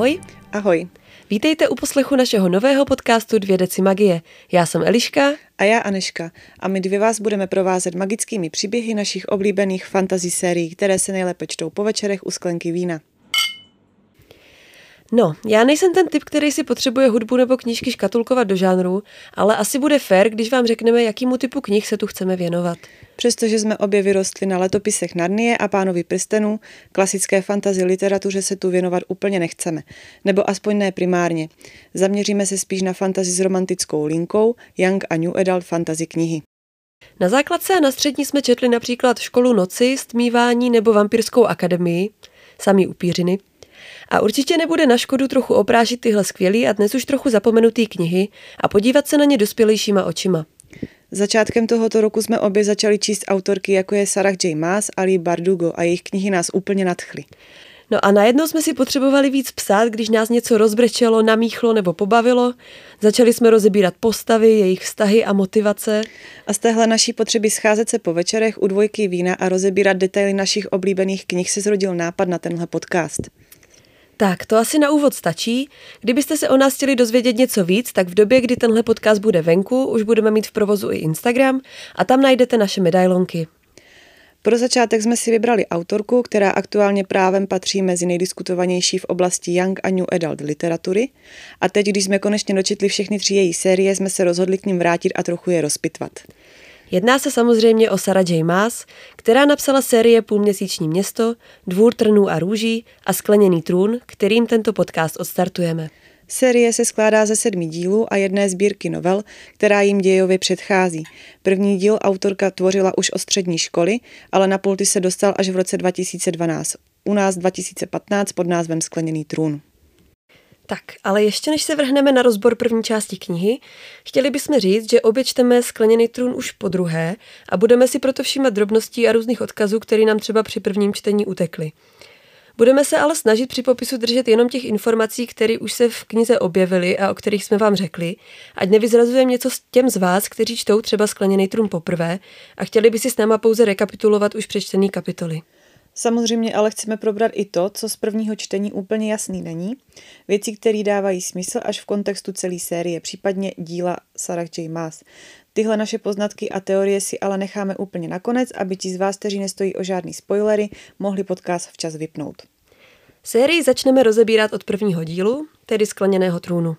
Ahoj. Ahoj. Vítejte u poslechu našeho nového podcastu Dvě deci magie. Já jsem Eliška. A já Aneška. A my dvě vás budeme provázet magickými příběhy našich oblíbených fantasy sérií, které se nejlépe čtou po večerech u sklenky vína. No, já nejsem ten typ, který si potřebuje hudbu nebo knížky škatulkovat do žánru, ale asi bude fér, když vám řekneme, jakýmu typu knih se tu chceme věnovat. Přestože jsme obě vyrostli na letopisech Narnie a Pánovi prstenů, klasické fantasy literatuře se tu věnovat úplně nechceme. Nebo aspoň ne primárně. Zaměříme se spíš na fantasy s romantickou linkou, young a new adult fantasy knihy. Na základce a na střední jsme četli například Školu noci, Stmívání nebo Vampírskou akademii, samý upířiny. A určitě nebude na škodu trochu oprážit tyhle skvělý a dnes už trochu zapomenutý knihy a podívat se na ně dospělejšíma očima. Začátkem tohoto roku jsme obě začali číst autorky, jako je Sarah J. Maas a Lee Bardugo a jejich knihy nás úplně nadchly. No a najednou jsme si potřebovali víc psát, když nás něco rozbrečelo, namíchlo nebo pobavilo. Začali jsme rozebírat postavy, jejich vztahy a motivace. A z téhle naší potřeby scházet se po večerech u dvojky vína a rozebírat detaily našich oblíbených knih se zrodil nápad na tenhle podcast. Tak, to asi na úvod stačí. Kdybyste se o nás chtěli dozvědět něco víc, tak v době, kdy tenhle podcast bude venku, už budeme mít v provozu i Instagram a tam najdete naše medailonky. Pro začátek jsme si vybrali autorku, která aktuálně právem patří mezi nejdiskutovanější v oblasti young a new adult literatury. A teď, když jsme konečně dočetli všechny tři její série, jsme se rozhodli k ním vrátit a trochu je rozpitvat. Jedná se samozřejmě o Sarah J. Maas, která napsala série Půlměsíční město, Dvůr trnů a růží a Skleněný trůn, kterým tento podcast odstartujeme. Série se skládá ze sedmi dílů a jedné sbírky novel, která jim dějově předchází. První díl autorka tvořila už o střední školy, ale na pulty se dostal až v roce 2012. U nás 2015 pod názvem Skleněný trůn. Tak, ale ještě než se vrhneme na rozbor první části knihy, chtěli bychom říct, že obě čteme Skleněný trůn už po druhé a budeme si proto všímat drobností a různých odkazů, které nám třeba při prvním čtení utekly. Budeme se ale snažit při popisu držet jenom těch informací, které už se v knize objevily a o kterých jsme vám řekli, ať nevyzrazujeme něco s těm z vás, kteří čtou třeba Skleněný trůn poprvé a chtěli by si s náma pouze rekapitulovat už přečtený kapitoly. Samozřejmě ale chceme probrat i to, co z prvního čtení úplně jasný není, věci, které dávají smysl až v kontextu celé série, případně díla Sarah J. Maas. Tyhle naše poznatky a teorie si ale necháme úplně nakonec, aby ti z vás, kteří nestojí o žádný spoilery, mohli podcast včas vypnout. Sérii začneme rozebírat od prvního dílu, tedy skleněného trůnu.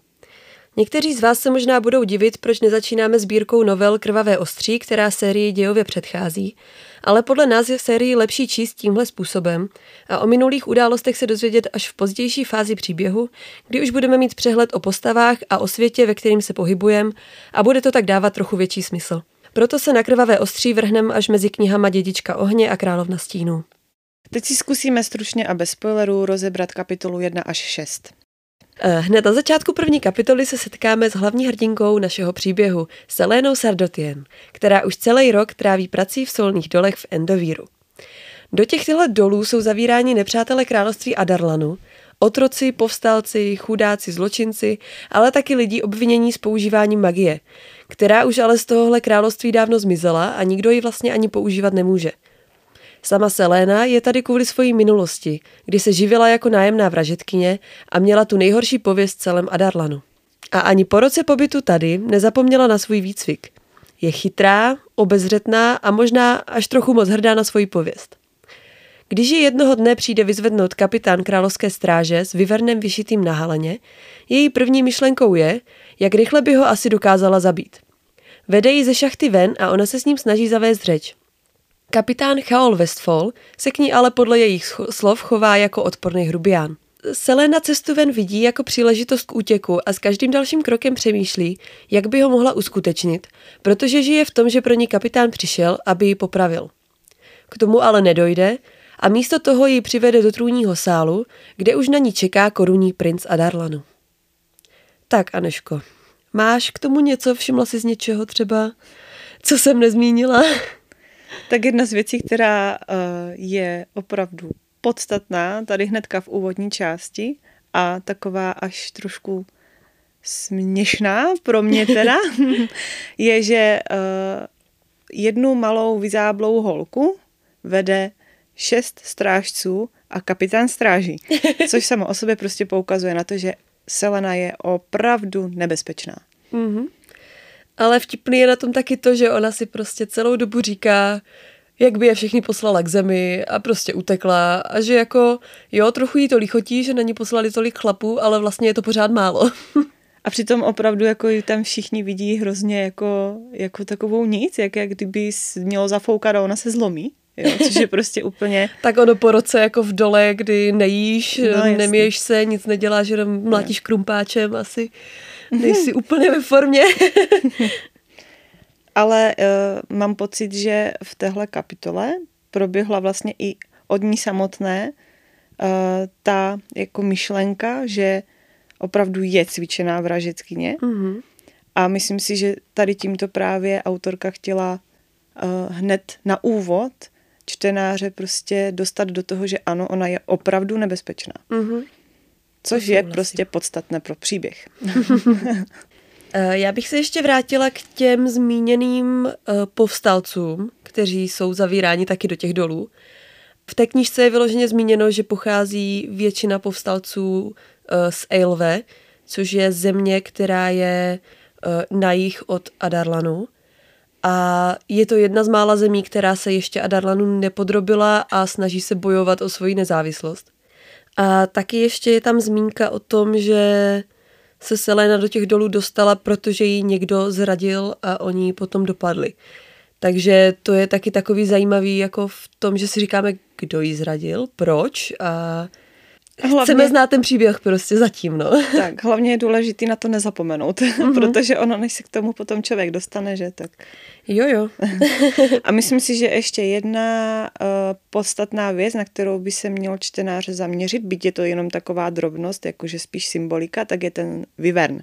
Někteří z vás se možná budou divit, proč nezačínáme sbírkou novel Krvavé ostří, která sérii dějově předchází, ale podle nás je sérii lepší číst tímhle způsobem a o minulých událostech se dozvědět až v pozdější fázi příběhu, kdy už budeme mít přehled o postavách a o světě, ve kterým se pohybujeme a bude to tak dávat trochu větší smysl. Proto se na krvavé ostří vrhneme až mezi knihama Dědička ohně a Královna stínů. Teď si zkusíme stručně a bez spoilerů rozebrat kapitolu 1 až 6. Eh, hned na začátku první kapitoly se setkáme s hlavní hrdinkou našeho příběhu, Selénou Sardotien, která už celý rok tráví prací v solných dolech v Endovíru. Do těchto dolů jsou zavíráni nepřátelé království Adarlanu, otroci, povstalci, chudáci, zločinci, ale taky lidi obvinění z používání magie, která už ale z tohohle království dávno zmizela a nikdo ji vlastně ani používat nemůže – Sama Selena je tady kvůli svojí minulosti, kdy se živila jako nájemná vražetkyně a měla tu nejhorší pověst celém Adarlanu. A ani po roce pobytu tady nezapomněla na svůj výcvik. Je chytrá, obezřetná a možná až trochu moc hrdá na svoji pověst. Když ji jednoho dne přijde vyzvednout kapitán královské stráže s vyvernem vyšitým na haleně, její první myšlenkou je, jak rychle by ho asi dokázala zabít. Vede ji ze šachty ven a ona se s ním snaží zavést řeč. Kapitán Chaol Westfall se k ní ale podle jejich slov chová jako odporný hrubián. Selena cestu ven vidí jako příležitost k útěku a s každým dalším krokem přemýšlí, jak by ho mohla uskutečnit, protože žije v tom, že pro ní kapitán přišel, aby ji popravil. K tomu ale nedojde a místo toho ji přivede do trůního sálu, kde už na ní čeká korunní princ Adarlanu. Tak, Aneško, máš k tomu něco? Všimla jsi z něčeho třeba, co jsem nezmínila? Tak jedna z věcí, která uh, je opravdu podstatná tady hnedka v úvodní části a taková až trošku směšná pro mě teda, je, že uh, jednu malou vyzáblou holku vede šest strážců a kapitán stráží. Což samo o sobě prostě poukazuje na to, že Selena je opravdu nebezpečná. Mm-hmm. Ale vtipný je na tom taky to, že ona si prostě celou dobu říká, jak by je všechny poslala k zemi a prostě utekla a že jako, jo, trochu jí to lichotí, že na ní poslali tolik chlapů, ale vlastně je to pořád málo. A přitom opravdu jako tam všichni vidí hrozně jako, jako takovou nic, jak, jak kdyby mělo zafoukat a ona se zlomí. Jo, což je prostě úplně... tak ono po roce jako v dole, kdy nejíš, no, neměješ se, nic neděláš, jenom mlátíš no. krumpáčem, asi nejsi úplně ve formě. Ale uh, mám pocit, že v téhle kapitole proběhla vlastně i od ní samotné uh, ta jako myšlenka, že opravdu je cvičená vražetkyně. Mm-hmm. A myslím si, že tady tímto právě autorka chtěla uh, hned na úvod čtenáře prostě dostat do toho, že ano, ona je opravdu nebezpečná. Mm-hmm. Což je prostě podstatné pro příběh. Eh, já bych se ještě vrátila k těm zmíněným eh, povstalcům, kteří jsou zavíráni taky do těch dolů. V té knížce je vyloženě zmíněno, že pochází většina povstalců eh, z Eilve, což je země, která je na jih od Adarlanu. A je to jedna z mála zemí, která se ještě Adarlanu nepodrobila a snaží se bojovat o svoji nezávislost. A taky ještě je tam zmínka o tom, že se Selena do těch dolů dostala, protože ji někdo zradil a oni ji potom dopadli. Takže to je taky takový zajímavý jako v tom, že si říkáme, kdo ji zradil, proč a Hlavně, Chceme znát ten příběh prostě zatím, no. Tak, hlavně je důležitý na to nezapomenout, mm-hmm. protože ono, než se k tomu potom člověk dostane, že tak. Jo, jo. A myslím si, že ještě jedna uh, podstatná věc, na kterou by se měl čtenář zaměřit, byť je to jenom taková drobnost, jakože spíš symbolika, tak je ten vyvern.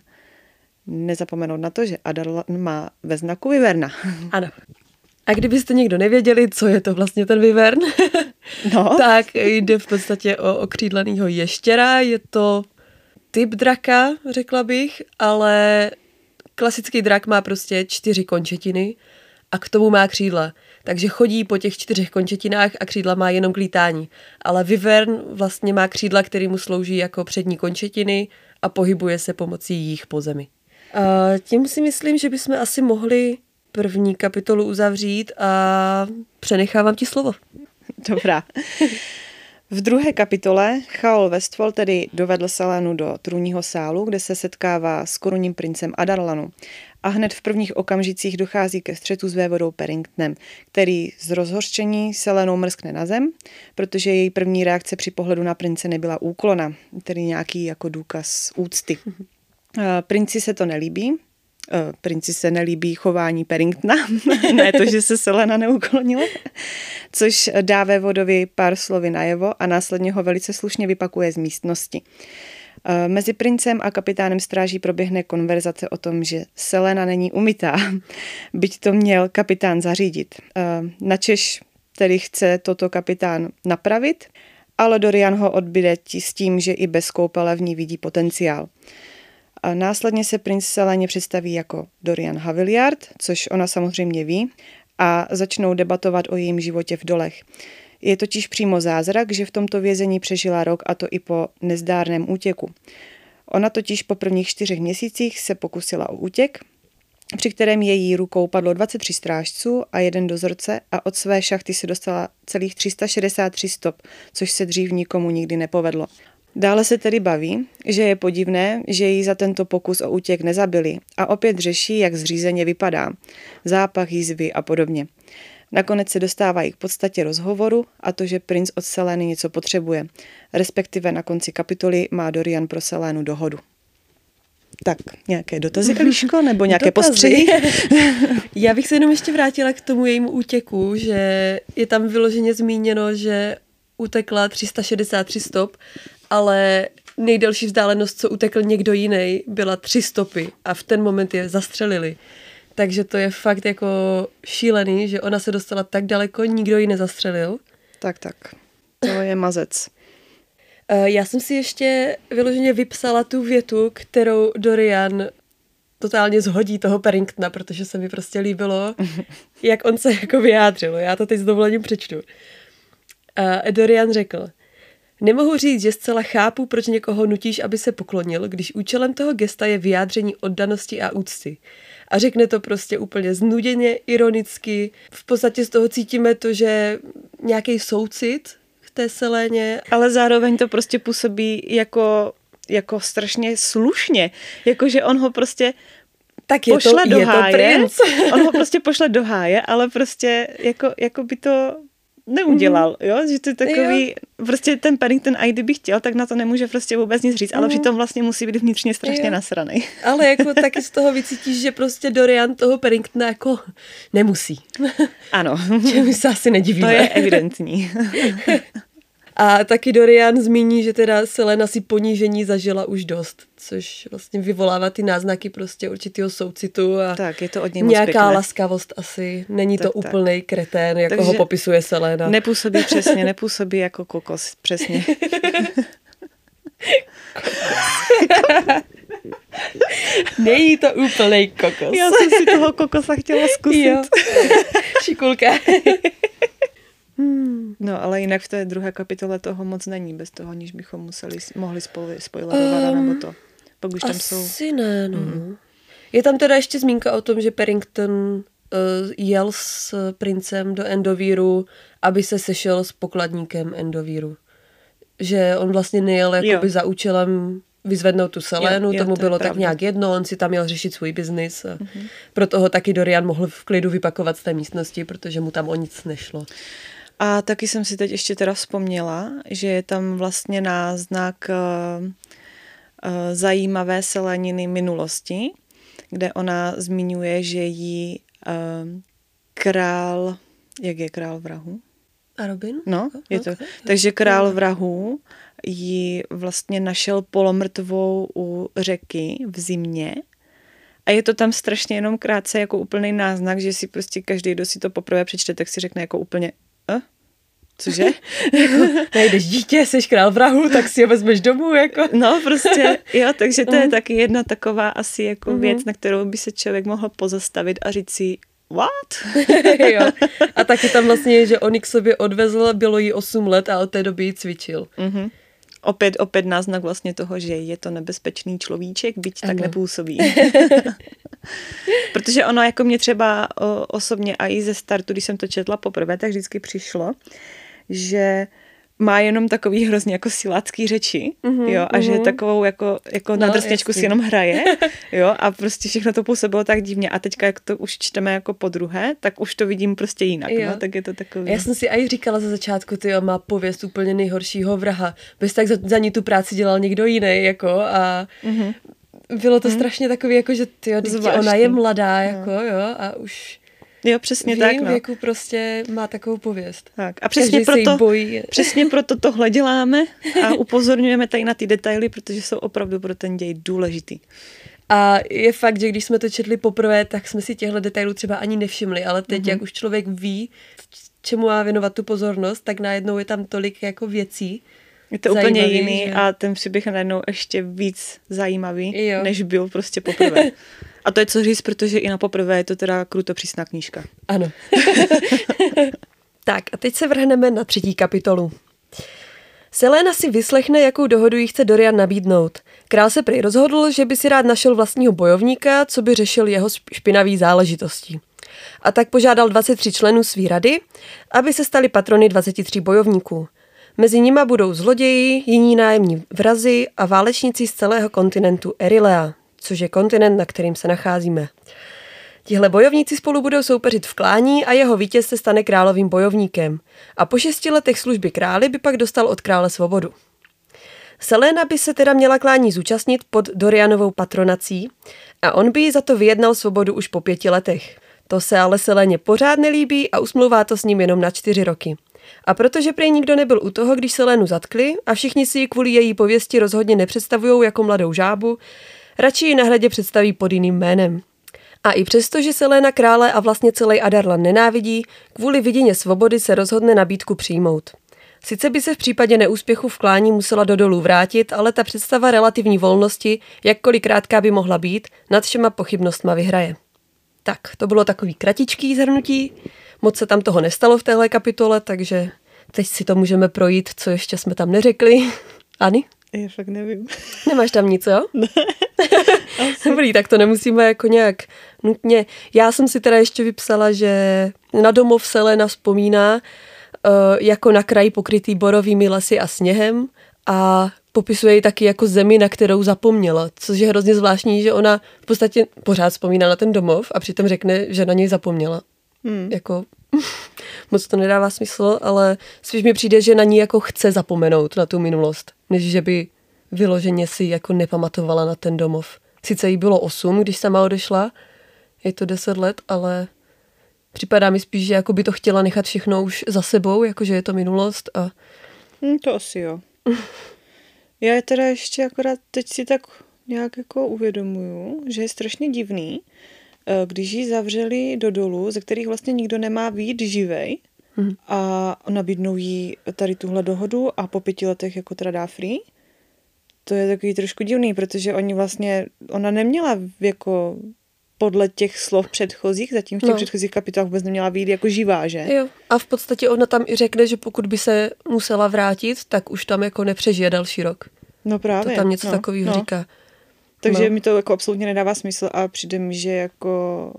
Nezapomenout na to, že Adal má ve znaku vyverna. Ano. A kdybyste někdo nevěděli, co je to vlastně ten vyvern, no. tak jde v podstatě o okřídlenýho ještěra. Je to typ draka, řekla bych, ale klasický drak má prostě čtyři končetiny a k tomu má křídla. Takže chodí po těch čtyřech končetinách a křídla má jenom k lítání. Ale vyvern vlastně má křídla, který mu slouží jako přední končetiny a pohybuje se pomocí jich po zemi. A tím si myslím, že bychom asi mohli první kapitolu uzavřít a přenechávám ti slovo. Dobrá. V druhé kapitole Chaol Westfall tedy dovedl Selenu do trůního sálu, kde se setkává s korunním princem Adarlanu. A hned v prvních okamžicích dochází ke střetu s vévodou Perringtonem, který z rozhořčení Selenou mrskne na zem, protože její první reakce při pohledu na prince nebyla úklona, tedy nějaký jako důkaz úcty. Princi se to nelíbí, Eh, princi se nelíbí chování Perringtona, ne to, že se Selena neuklonila, což dá vodovi pár slovy najevo a následně ho velice slušně vypakuje z místnosti. Eh, mezi princem a kapitánem stráží proběhne konverzace o tom, že Selena není umytá, byť to měl kapitán zařídit. Eh, načež tedy chce toto kapitán napravit, ale Dorian ho odbyde s tím, že i bez koupele v ní vidí potenciál. A následně se princ Seleně představí jako Dorian Haviliard, což ona samozřejmě ví, a začnou debatovat o jejím životě v dolech. Je totiž přímo zázrak, že v tomto vězení přežila rok a to i po nezdárném útěku. Ona totiž po prvních čtyřech měsících se pokusila o útěk, při kterém její rukou padlo 23 strážců a jeden dozorce a od své šachty se dostala celých 363 stop, což se dřív nikomu nikdy nepovedlo. Dále se tedy baví, že je podivné, že jí za tento pokus o útěk nezabili a opět řeší, jak zřízeně vypadá, zápach, jízvy a podobně. Nakonec se dostávají k podstatě rozhovoru a to, že princ od Seleny něco potřebuje, respektive na konci kapitoly má Dorian pro Selénu dohodu. Tak, nějaké dotazy, Eliško, nebo nějaké postřehy? Já bych se jenom ještě vrátila k tomu jejímu útěku, že je tam vyloženě zmíněno, že utekla 363 stop ale nejdelší vzdálenost, co utekl někdo jiný, byla tři stopy a v ten moment je zastřelili. Takže to je fakt jako šílený, že ona se dostala tak daleko, nikdo ji nezastřelil. Tak, tak. To je mazec. Eh, já jsem si ještě vyloženě vypsala tu větu, kterou Dorian totálně zhodí toho Perringtona, protože se mi prostě líbilo, jak on se jako vyjádřil. Já to teď s dovolením přečtu. Uh, Dorian řekl, Nemohu říct, že zcela chápu, proč někoho nutíš, aby se poklonil, když účelem toho gesta je vyjádření oddanosti a úcty. A řekne to prostě úplně znuděně, ironicky. V podstatě z toho cítíme to, že nějaký soucit v té Seléně. Ale zároveň to prostě působí jako, jako strašně slušně. Jako, že on ho prostě tak je pošle to, do je háje. to princ. on ho prostě pošle do háje, ale prostě jako, jako by to neudělal, mm. jo, že to je takový, jo. prostě ten Paddington, a kdyby chtěl, tak na to nemůže prostě vůbec nic říct, mm. ale mhm. přitom vlastně musí být vnitřně strašně jo. nasraný. Ale jako taky z toho vycítíš, že prostě Dorian toho Paddingtona jako nemusí. Ano. Že my se asi nedivíme. To je evidentní. A taky Dorian zmíní, že teda Selena si ponížení zažila už dost, což vlastně vyvolává ty náznaky prostě určitého soucitu a tak, je to od něj nějaká pěkné. laskavost asi. Není tak, to úplný kretén, jako Takže ho popisuje Selena. Nepůsobí přesně, nepůsobí jako kokos, přesně. Není to úplný kokos. Já jsem si toho kokosa chtěla zkusit. Jo. Šikulka. Hmm. No, ale jinak v té druhé kapitole toho moc není, bez toho, aniž bychom museli, mohli spoilerovat, um, nebo to. Pak už tam asi jsou... Asi ne, no. Hmm. Je tam teda ještě zmínka o tom, že Paddington uh, jel s princem do Endovíru, aby se sešel s pokladníkem Endovíru. Že on vlastně nejel jakoby za účelem vyzvednout tu Selénu, jo, jo, tomu to bylo tak nějak jedno, on si tam měl řešit svůj biznis. A mm-hmm. Proto ho taky Dorian mohl v klidu vypakovat z té místnosti, protože mu tam o nic nešlo. A taky jsem si teď ještě teda vzpomněla, že je tam vlastně náznak uh, uh, zajímavé seleniny minulosti, kde ona zmiňuje, že jí uh, král, jak je král vrahu? A Robin? No, je to. Okay. Takže král vrahů ji vlastně našel polomrtvou u řeky v zimě a je to tam strašně jenom krátce jako úplný náznak, že si prostě každý, kdo si to poprvé přečte, tak si řekne jako úplně eh? Cože? jako, najdeš dítě, jsi král vrahu, tak si ho vezmeš domů, jako. No, prostě, jo, takže to je mhm. taky jedna taková asi jako uh-huh. věc, na kterou by se člověk mohl pozastavit a říct si, what? jo. A taky tam vlastně, že on k sobě odvezl, bylo jí 8 let a od té doby ji cvičil. Uh-huh. Opět, opět náznak vlastně toho, že je to nebezpečný človíček, byť ano. tak nepůsobí. Protože ono jako mě třeba o, osobně a i ze startu, když jsem to četla poprvé, tak vždycky přišlo, že má jenom takový hrozně jako silácký řeči, mm-hmm, jo, a mm-hmm. že mhm. takovou jako, jako no, na drsněčku si jenom hraje, jo, a prostě všechno to působilo tak divně. A teďka, jak to už čteme jako po druhé, tak už to vidím prostě jinak, jo. no, tak je to takový. Já jsem si i říkala za začátku, ty má pověst úplně nejhoršího vraha, bez tak za, za ní tu práci dělal někdo jiný, jako, a mm-hmm. bylo to mm-hmm. strašně takový, jako, že ty ona je mladá, no. jako, jo, a už Jo, přesně v tak. V no. věku prostě má takovou pověst. Tak. A přesně proto, bojí. přesně proto tohle děláme a upozorňujeme tady na ty detaily, protože jsou opravdu pro ten děj důležitý. A je fakt, že když jsme to četli poprvé, tak jsme si těchto detailů třeba ani nevšimli, ale teď, mm-hmm. jak už člověk ví, čemu má věnovat tu pozornost, tak najednou je tam tolik jako věcí. Je to úplně jiný že... a ten příběh najednou ještě víc zajímavý, jo. než byl prostě poprvé. A to je co říct, protože i na poprvé je to teda kruto přísná knížka. Ano. tak a teď se vrhneme na třetí kapitolu. Selena si vyslechne, jakou dohodu jí chce Dorian nabídnout. Král se prý rozhodl, že by si rád našel vlastního bojovníka, co by řešil jeho špinavý záležitosti. A tak požádal 23 členů své rady, aby se stali patrony 23 bojovníků. Mezi nima budou zloději, jiní nájemní vrazy a válečníci z celého kontinentu Erilea což je kontinent, na kterým se nacházíme. Tihle bojovníci spolu budou soupeřit v klání a jeho vítěz se stane královým bojovníkem. A po šesti letech služby králi by pak dostal od krále svobodu. Selena by se teda měla klání zúčastnit pod Dorianovou patronací a on by jí za to vyjednal svobodu už po pěti letech. To se ale Seleně pořád nelíbí a usmlouvá to s ním jenom na čtyři roky. A protože prej nikdo nebyl u toho, když Selenu zatkli a všichni si ji kvůli její pověsti rozhodně nepředstavují jako mladou žábu, radši ji na hradě představí pod jiným jménem. A i přesto, že Selena krále a vlastně celý Adarlan nenávidí, kvůli vidině svobody se rozhodne nabídku přijmout. Sice by se v případě neúspěchu v klání musela do dolů vrátit, ale ta představa relativní volnosti, jakkoliv krátká by mohla být, nad všema pochybnostma vyhraje. Tak, to bylo takový kratičký zhrnutí. Moc se tam toho nestalo v téhle kapitole, takže teď si to můžeme projít, co ještě jsme tam neřekli. Ani? Já fakt nevím. Nemáš tam nic, jo? Ne. Dobrý, tak to nemusíme jako nějak nutně. Já jsem si teda ještě vypsala, že na domov Selena vzpomíná uh, jako na kraji pokrytý borovými lesy a sněhem a popisuje ji taky jako zemi, na kterou zapomněla, což je hrozně zvláštní, že ona v podstatě pořád vzpomíná na ten domov a přitom řekne, že na něj zapomněla. Hmm. Jako moc to nedává smysl, ale spíš mi přijde, že na ní jako chce zapomenout na tu minulost, než že by vyloženě si jako nepamatovala na ten domov. Sice jí bylo 8, když sama odešla, je to 10 let, ale připadá mi spíš, že jako by to chtěla nechat všechno už za sebou, jakože je to minulost a... Hmm, to asi jo. Já teda ještě akorát teď si tak nějak jako uvědomuju, že je strašně divný, když ji zavřeli do dolu, ze kterých vlastně nikdo nemá výjít živej hmm. a nabídnou jí tady tuhle dohodu a po pěti letech jako teda dá free, to je takový trošku divný, protože oni vlastně, ona neměla jako podle těch slov předchozích, zatím v těch no. předchozích kapitolách vůbec neměla být jako živá, že? Jo. A v podstatě ona tam i řekne, že pokud by se musela vrátit, tak už tam jako nepřežije další rok. No právě. To tam něco no, takového no. říká. Takže no. mi to jako absolutně nedává smysl a přijde mi, že jako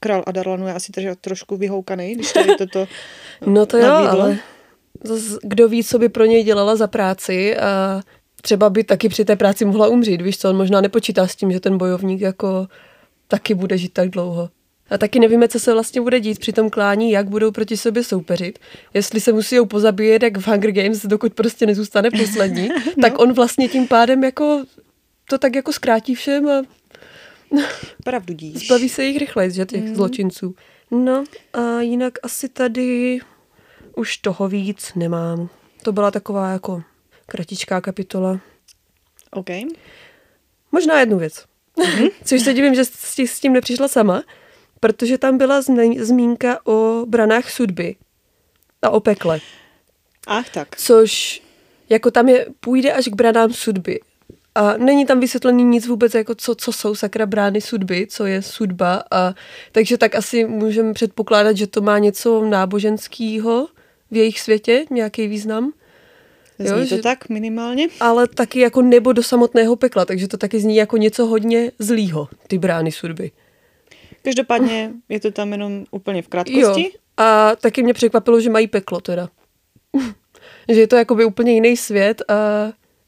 král Adarlanu je asi trošku vyhoukaný, když tady toto No to jo, ale zas, kdo ví, co by pro něj dělala za práci a třeba by taky při té práci mohla umřít, víš co, on možná nepočítá s tím, že ten bojovník jako taky bude žít tak dlouho. A taky nevíme, co se vlastně bude dít při tom klání, jak budou proti sobě soupeřit. Jestli se musí pozabíjet jak v Hunger Games, dokud prostě nezůstane poslední, no. tak on vlastně tím pádem jako to tak jako zkrátí všem a Pravdu díš. Zbaví se jich rychleji, že těch mm. zločinců. No a jinak asi tady už toho víc nemám. To byla taková jako kratičká kapitola. OK. Možná jednu věc. Mm-hmm. Což se divím, že jsi s tím nepřišla sama, protože tam byla zmínka o branách sudby a o pekle. Ach tak. Což jako tam je, půjde až k branám sudby. A není tam vysvětlený nic vůbec, jako co, co jsou sakra brány sudby, co je sudba. A, takže tak asi můžeme předpokládat, že to má něco náboženského v jejich světě, nějaký význam. Zní jo, to že, tak minimálně. Ale taky jako nebo do samotného pekla, takže to taky zní jako něco hodně zlýho, ty brány sudby. Každopádně je to tam jenom úplně v krátkosti. Jo. A taky mě překvapilo, že mají peklo teda. že je to jakoby úplně jiný svět a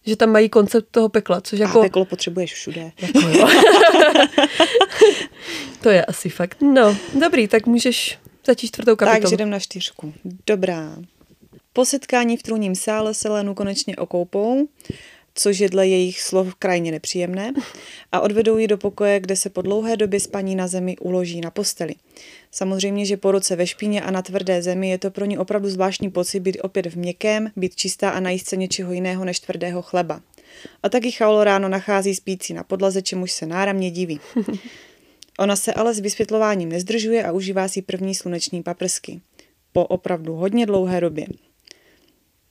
že tam mají koncept toho pekla, což jako... A peklo potřebuješ všude. Jako jo. to je asi fakt. No, dobrý, tak můžeš začít čtvrtou kapitolu. Takže jdem na čtyřku. Dobrá. Po setkání v trůním sále se Lenu konečně okoupou, což je dle jejich slov krajně nepříjemné, a odvedou ji do pokoje, kde se po dlouhé době spaní na zemi uloží na posteli. Samozřejmě, že po roce ve špíně a na tvrdé zemi je to pro ní opravdu zvláštní pocit být opět v měkkém, být čistá a najíst se něčeho jiného než tvrdého chleba. A taky Chaolo ráno nachází spící na podlaze, čemuž se náramně diví. Ona se ale s vysvětlováním nezdržuje a užívá si první sluneční paprsky. Po opravdu hodně dlouhé době.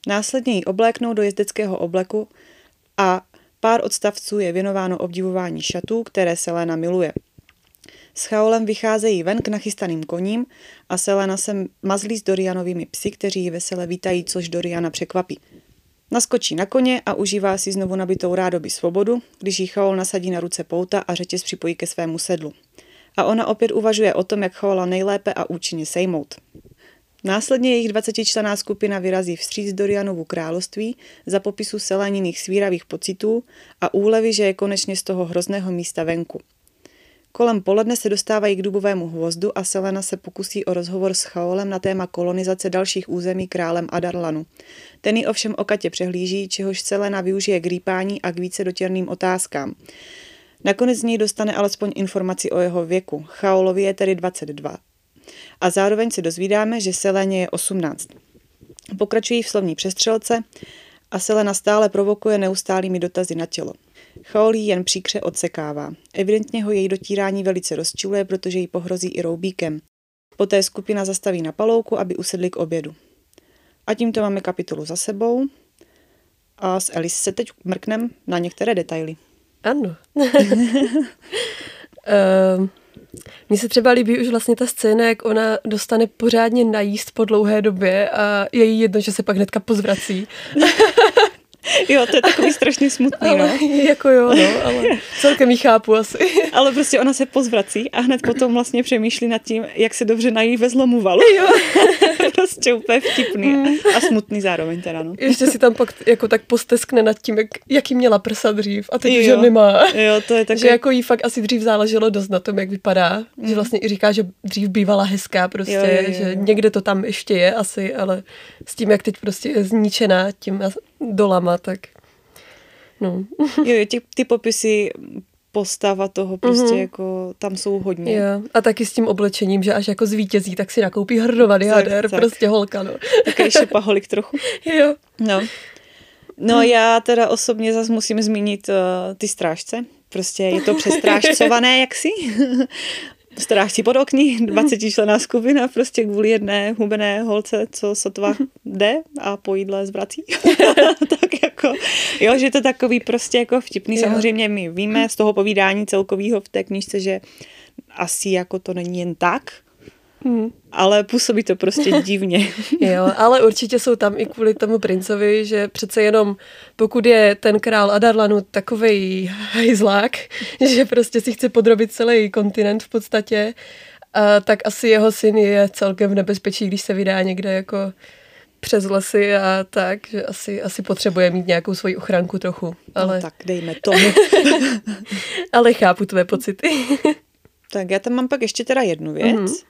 Následně ji obléknou do jezdeckého obleku a pár odstavců je věnováno obdivování šatů, které Selena miluje. S Chaolem vycházejí ven k nachystaným koním a Selena se mazlí s Dorianovými psy, kteří ji vesele vítají, což Doriana překvapí. Naskočí na koně a užívá si znovu nabitou rádoby svobodu, když jí Chaol nasadí na ruce pouta a řetěz připojí ke svému sedlu. A ona opět uvažuje o tom, jak Chaola nejlépe a účinně sejmout. Následně jejich 20-člená skupina vyrazí vstříc Dorianovu království za popisu seleniných svíravých pocitů a úlevy, že je konečně z toho hrozného místa venku. Kolem poledne se dostávají k dubovému hvozdu a Selena se pokusí o rozhovor s Chaolem na téma kolonizace dalších území králem Adarlanu. Ten ji ovšem okatě přehlíží, čehož Selena využije k rýpání a k více dotěrným otázkám. Nakonec z něj dostane alespoň informaci o jeho věku. Chaolovi je tedy 22 a zároveň se dozvídáme, že Seleně je 18. Pokračují v slovní přestřelce a Selena stále provokuje neustálými dotazy na tělo. Chaolí jen příkře odsekává. Evidentně ho její dotírání velice rozčiluje, protože jí pohrozí i roubíkem. Poté skupina zastaví na palouku, aby usedli k obědu. A tímto máme kapitolu za sebou. A s Alice se teď mrknem na některé detaily. Ano. uh, Mně se třeba líbí už vlastně ta scéna, jak ona dostane pořádně najíst po dlouhé době a je jí jedno, že se pak hnedka pozvrací. Jo, to je takový strašně smutný, ale, no. Jako jo, no, ale celkem jí chápu asi. Ale prostě ona se pozvrací a hned potom vlastně přemýšlí nad tím, jak se dobře nají ve zlomu valu. Jo. prostě úplně vtipný Mm. a smutný zároveň teda, no. Ještě si tam pak jako tak posteskne nad tím, jak, jaký měla prsa dřív a teď už Jo. ho nemá. Jo, to je takový... jako jí fakt asi dřív záleželo dost na tom, jak vypadá. Že vlastně i říká, že dřív bývala hezká prostě, Jo, jo, jo, že jo. někde to tam ještě je asi, ale s tím, jak teď prostě je zničená tím dolama, tak no. Jo, jo, ty, ty popisy postava toho prostě Mhm. jako tam jsou hodně. Jo. A taky s tím oblečením, že až jako zvítězí, tak si nakoupí hrdovat jader, tak. prostě holka, no. Takový šepaholik trochu. Jo. No. No já teda osobně zase musím zmínit uh, ty strážce. Prostě je to přestrážcované jaksi. Strážci pod okní, 20 člená skupina, prostě kvůli jedné hubené holce, co sotva jde a po jídle zvrací. tak jako, jo, že to takový prostě jako vtipný. Jo. Samozřejmě my víme z toho povídání celkového v té knižce, že asi jako to není jen tak, Hm. ale působí to prostě divně. Jo, ale určitě jsou tam i kvůli tomu princovi, že přece jenom pokud je ten král Adarlanu takovej hajzlák, že prostě si chce podrobit celý kontinent v podstatě, a tak asi jeho syn je celkem v nebezpečí, když se vydá někde jako přes lesy a tak, že asi, asi potřebuje mít nějakou svoji ochranku trochu. Ale, No, tak dejme tomu. ale chápu tvé pocity. Tak já tam mám pak ještě teda jednu věc, Mhm. mm-hmm.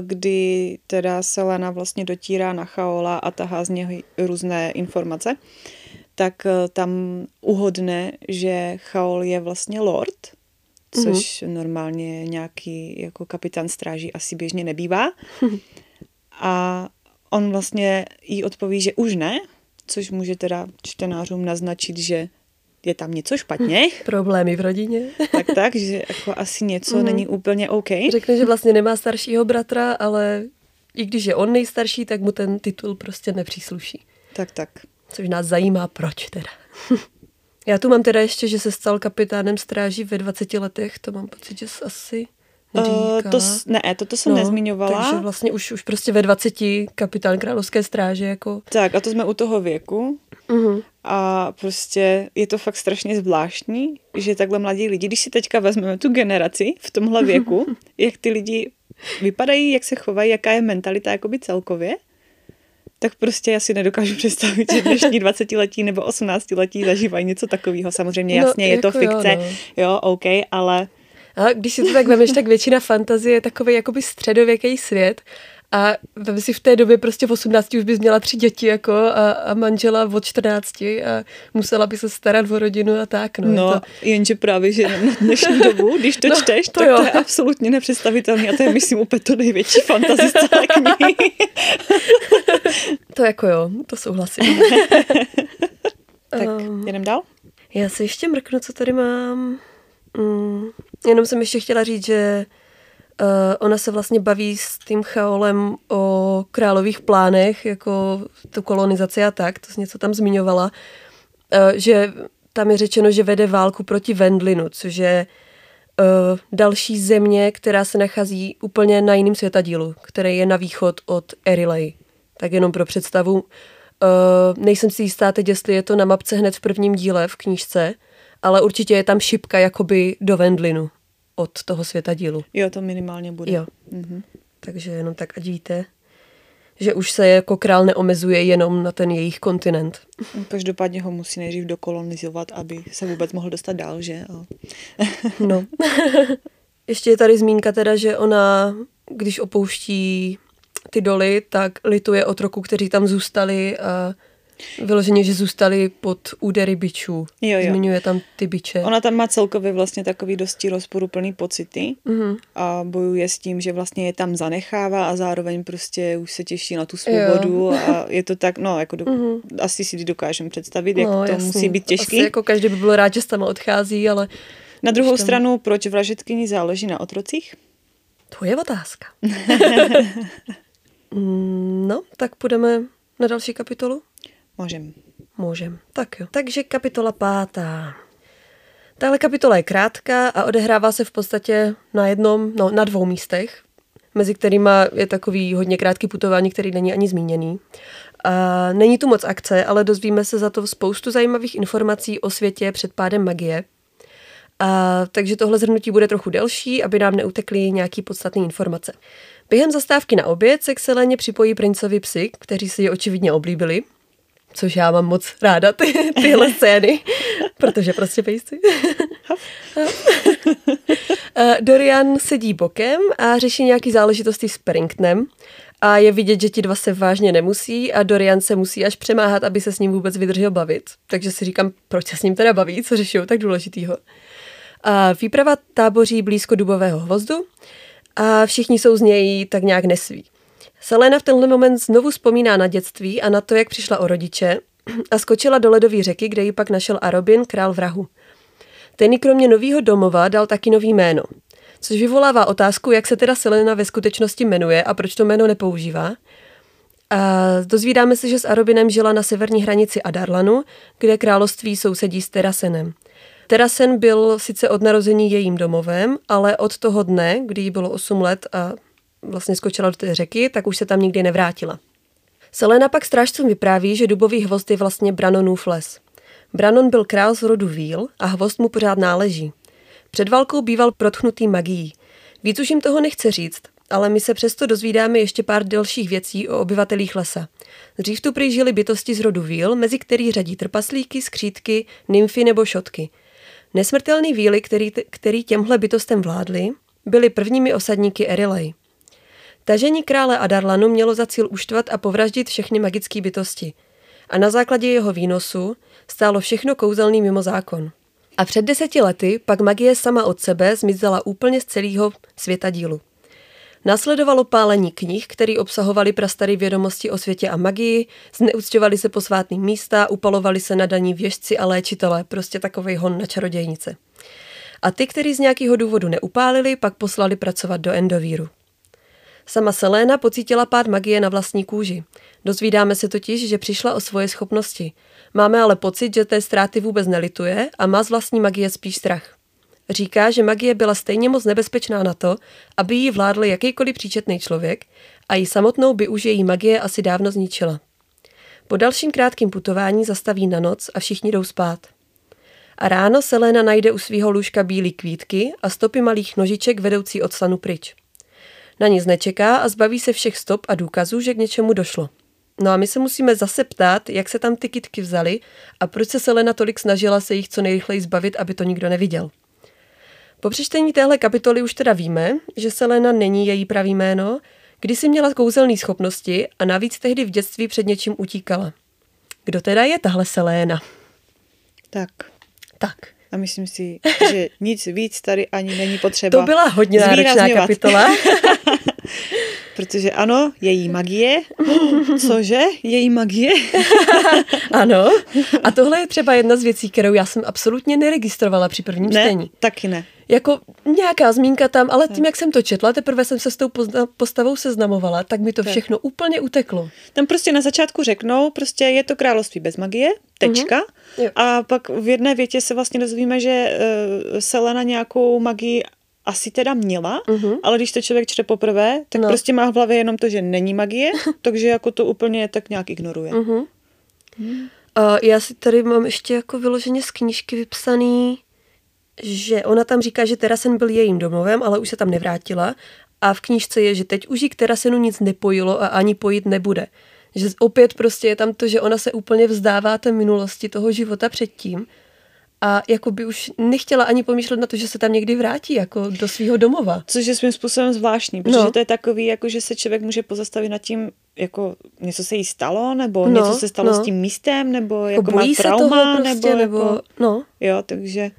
Kdy teda Selena vlastně dotírá na Chaola a tahá z něho různé informace, tak eh, tam uhodne, že Chaol je vlastně lord, což mm-hmm. normálně nějaký jako kapitán stráží asi běžně nebývá. A on vlastně jí odpoví, že už ne, což může teda čtenářům naznačit, že je tam něco špatně, Problémy v rodině. tak tak, že jako asi něco mm. není úplně OK. Řekne, že vlastně nemá staršího bratra, ale i když je on nejstarší, tak mu ten titul prostě nepřísluší. Tak, tak. Což nás zajímá, proč teda. Já tu mám teda ještě, že se stal kapitánem stráží ve 20 letech, to mám pocit, že asi neříkala. Uh, to, ne, toto jsem no, nezmiňovala. Takže vlastně už, už prostě ve 20 kapitán královské stráže, jako... Tak a to jsme u toho věku Uh-huh. a prostě je to fakt strašně zvláštní, že takhle mladí lidi, když si teďka vezmeme tu generaci v tomhle věku, jak ty lidi vypadají, jak se chovají, jaká je mentalita jakoby celkově, tak prostě já si nedokážu představit, že dnešní 20-letí nebo 18-letí zažívají něco takového. Samozřejmě No, jasně, je to jako jo, fikce, no. jo, OK, ale A když si to tak vemeš, tak většina fantazie je takový jakoby středověký svět a vem si v té době prostě v 18 už bys měla tři děti jako a, a manžela od 14 a musela by se starat o rodinu a tak. No, No, to, jenže právě, že na dnešní dobu, když to No, čteš, to tak jo. to je absolutně nepředstavitelné a to je, myslím, úplně to největší fantazie z celé knihy. to jako jo, to souhlasím. tak Um, jedem dál? Já si ještě mrknu, co tady mám. Mm, jenom jsem ještě chtěla říct, že uh, ona se vlastně baví s tím Chaolem o králových plánech, jako tu kolonizaci a tak, to jsi něco tam zmiňovala, uh, že tam je řečeno, že vede válku proti Vendlinu, což je uh, další země, která se nachází úplně na jiném světadílu, který je na východ od Erilei. Tak jenom pro představu, uh, nejsem si jistá teď, jestli je to na mapce hned v prvním díle v knížce, ale určitě je tam šipka jakoby do Vendlinu od toho světadílu. Jo, to minimálně bude. Jo. Mhm. Takže jenom tak, ať víte, že už se jako král neomezuje jenom na ten jejich kontinent. Každopádně ho musí nejdřív dokolonizovat, aby se vůbec mohl dostat dál, že? No. Ještě je tady zmínka teda, že ona, když opouští ty doly, tak lituje otroků, kteří tam zůstali a vyloženě, že zůstali pod údery bičů. Jo, jo. Zmiňuje tam ty biče. Ona tam má celkově vlastně takový dosti rozporuplný pocity Mhm. a bojuje s tím, že vlastně je tam zanechává a zároveň prostě už se těší na tu svobodu a je to tak, no, jako do, Mhm. asi si dokážem představit, jak no, to jasný. musí být těžký. Asi jako každý by byl rád, že tam odchází, ale Na druhou tam- stranu, proč vražetkyni záleží na otrocích? to je otázka. Mm, no, tak půjdeme na další kapitolu? Můžem. Můžem. Tak jo. Takže kapitola pátá. Tahle kapitola je krátká a odehrává se v podstatě na jednom, no na dvou místech, mezi kterými je takový hodně krátký putování, který není ani zmíněný. A není tu moc akce, ale dozvíme se za to spoustu zajímavých informací o světě před pádem magie. A, takže tohle zhrnutí bude trochu delší, aby nám neutekly nějaký podstatné informace. Během zastávky na oběd se k Seleně připojí princovi psy, kteří si ji očividně oblíbili, což já mám moc ráda, ty, tyhle scény, protože prostě pejsci. Dorian sedí bokem a řeší nějaký záležitosti s Paringtonem a je vidět, že ti dva se vážně nemusí a Dorian se musí až přemáhat, aby se s ním vůbec vydržel bavit. Takže si říkám, proč se s ním teda baví, co řeší tak důležitýho. A výprava táboří blízko dubového hvozdu a všichni jsou z něj tak nějak nesví. Selena v tenhle moment znovu vzpomíná na dětství a na to, jak přišla o rodiče a skočila do ledové řeky, kde ji pak našel Arobin, král vrahu. Ten kromě nového domova dal taky nový jméno, což vyvolává otázku, jak se teda Selena ve skutečnosti jmenuje a proč to jméno nepoužívá. A dozvídáme se, že s Arobinem žila na severní hranici Adarlanu, kde království sousedí s Terasenem. Terasen byl sice od narození jejím domovem, ale od toho dne, kdy jí bylo 8 let a vlastně skočila do té řeky, tak už se tam nikdy nevrátila. Selena pak strážcům vypráví, že dubový hvozd je vlastně Branonův les. Branon byl král z rodu Víl a hvozd mu pořád náleží. Před válkou býval protchnutý magií. Víc už jim toho nechce říct, ale my se přesto dozvídáme ještě pár dalších věcí o obyvatelích lesa. Dřív tu prý bytosti z rodu Víl, mezi který řadí trpaslíky, skřítky, nymfy nebo šotky. Nesmrtelný víly, který, který těmhle bytostem vládli, byli prvními osadníky Erilej. Tažení krále Adarlanu mělo za cíl uštvat a povraždit všechny magické bytosti. A na základě jeho výnosu stálo všechno kouzelný mimo zákon. A před deseti lety pak magie sama od sebe zmizela úplně z celého světa dílu. Následovalo pálení knih, které obsahovaly prastaré vědomosti o světě a magii, zneucťovali se posvátný místa, upalovali se nadaní věžci a léčitelé, prostě takovej hon na čarodějnice. A ty, kteří z nějakého důvodu neupálili, pak poslali pracovat do Endovíru. Sama Selena pocítila pád magie na vlastní kůži. Dozvídáme se totiž, že přišla o svoje schopnosti. Máme ale pocit, že té ztráty vůbec nelituje a má z vlastní magie spíš strach. Říká, že magie byla stejně moc nebezpečná na to, aby ji vládl jakýkoliv příčetný člověk a ji samotnou by už její magie asi dávno zničila. Po dalším krátkém putování zastaví na noc a všichni jdou spát. A ráno Selena najde u svého lůžka bílé kvítky a stopy malých nožiček vedoucí od stanu pryč. Na nic nečeká a zbaví se všech stop a důkazů, že k něčemu došlo. No a my se musíme zase ptát, jak se tam ty kitky vzaly a proč se Selena tolik snažila se jich co nejrychleji zbavit, aby to nikdo neviděl. Po přečtení téhle kapitoly už teda víme, že Selena není její pravý jméno, si měla kouzelné schopnosti a navíc tehdy v dětství před něčím utíkala. Kdo teda je tahle Selena? Tak. Tak. A myslím si, že nic víc tady ani není potřeba. To byla hodně náročná kapitola. Protože ano, její magie. Cože? Její magie? ano. A tohle je třeba jedna z věcí, kterou já jsem absolutně neregistrovala při prvním ne, čtení. taky ne. Jako nějaká zmínka tam, ale tím, jak jsem to četla, teprve jsem se s tou postavou seznamovala, tak mi to tak. všechno úplně uteklo. Tam prostě na začátku řeknou, prostě je to království bez magie, tečka. Uh-huh. A pak v jedné větě se vlastně dozvíme, že uh, Selena nějakou magii asi teda měla, uh-huh. ale když to člověk čte poprvé, tak no. prostě má v hlavě jenom to, že není magie, takže jako to úplně tak nějak ignoruje. Uh-huh. Hmm. Uh, já si tady mám ještě jako vyloženě z knížky vypsaný, že ona tam říká, že Terasen byl jejím domovem, ale už se tam nevrátila a v knížce je, že teď už jí k Terasenu nic nepojilo a ani pojít nebude. Že opět prostě je tam to, že ona se úplně vzdává té minulosti toho života předtím a jako by už nechtěla ani pomýšlet na to, že se tam někdy vrátí jako do svého domova. Což je svým způsobem zvláštní, protože no. to je takový, jako že se člověk může pozastavit nad tím, jako něco se jí stalo, nebo no, něco se stalo no. s tím místem, nebo jako, jako má trauma, prostě, nebo, nebo jako, no. Jo, takže...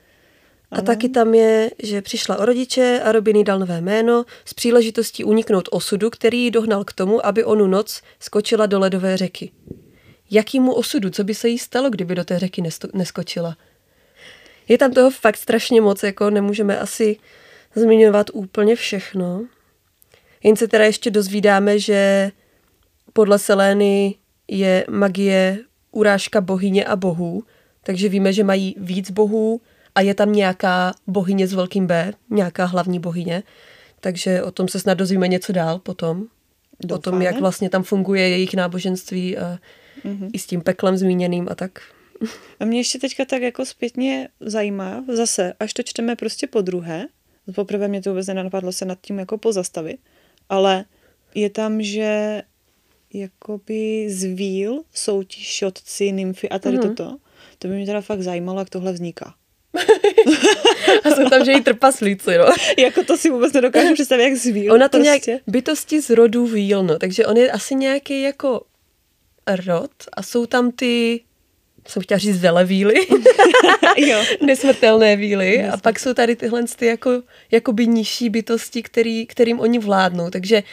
A ano. taky tam je, že přišla o rodiče a Robin jí dal nové jméno s příležitostí uniknout osudu, který ji dohnal k tomu, aby onu noc skočila do ledové řeky. Jakýmu osudu, co by se jí stalo, kdyby do té řeky neskočila? Je tam toho fakt strašně moc, jako nemůžeme asi zmiňovat úplně všechno. Jen se teda ještě dozvídáme, že podle Selény je magie urážka bohyně a bohů, takže víme, že mají víc bohů a je tam nějaká bohyně s velkým B, nějaká hlavní bohyně, takže o tom se snad dozvíme něco dál potom. Doufáme. O tom, jak vlastně tam funguje jejich náboženství a mm-hmm. i s tím peklem zmíněným a tak. A mě ještě teďka tak jako zpětně zajímá, zase, až to čteme prostě po druhé, poprvé mě to vůbec nenapadlo se nad tím jako pozastavit, ale je tam, že jakoby z víl jsou ti šotci, nymfy a tady mm-hmm. toto. To by mě teda fakt zajímalo, jak tohle vzniká. a jsou tam, že i trpaslíci, no. jako to si vůbec nedokážu představit, jak z víl. Ona to prostě. nějak bytosti z rodu víl, no. Takže on je asi nějaký jako rod a jsou tam ty jsem chtěla říct velevíly, nesmrtelné víly a pak jsou tady tyhle ty jako, jakoby nižší bytosti, který, kterým oni vládnou, takže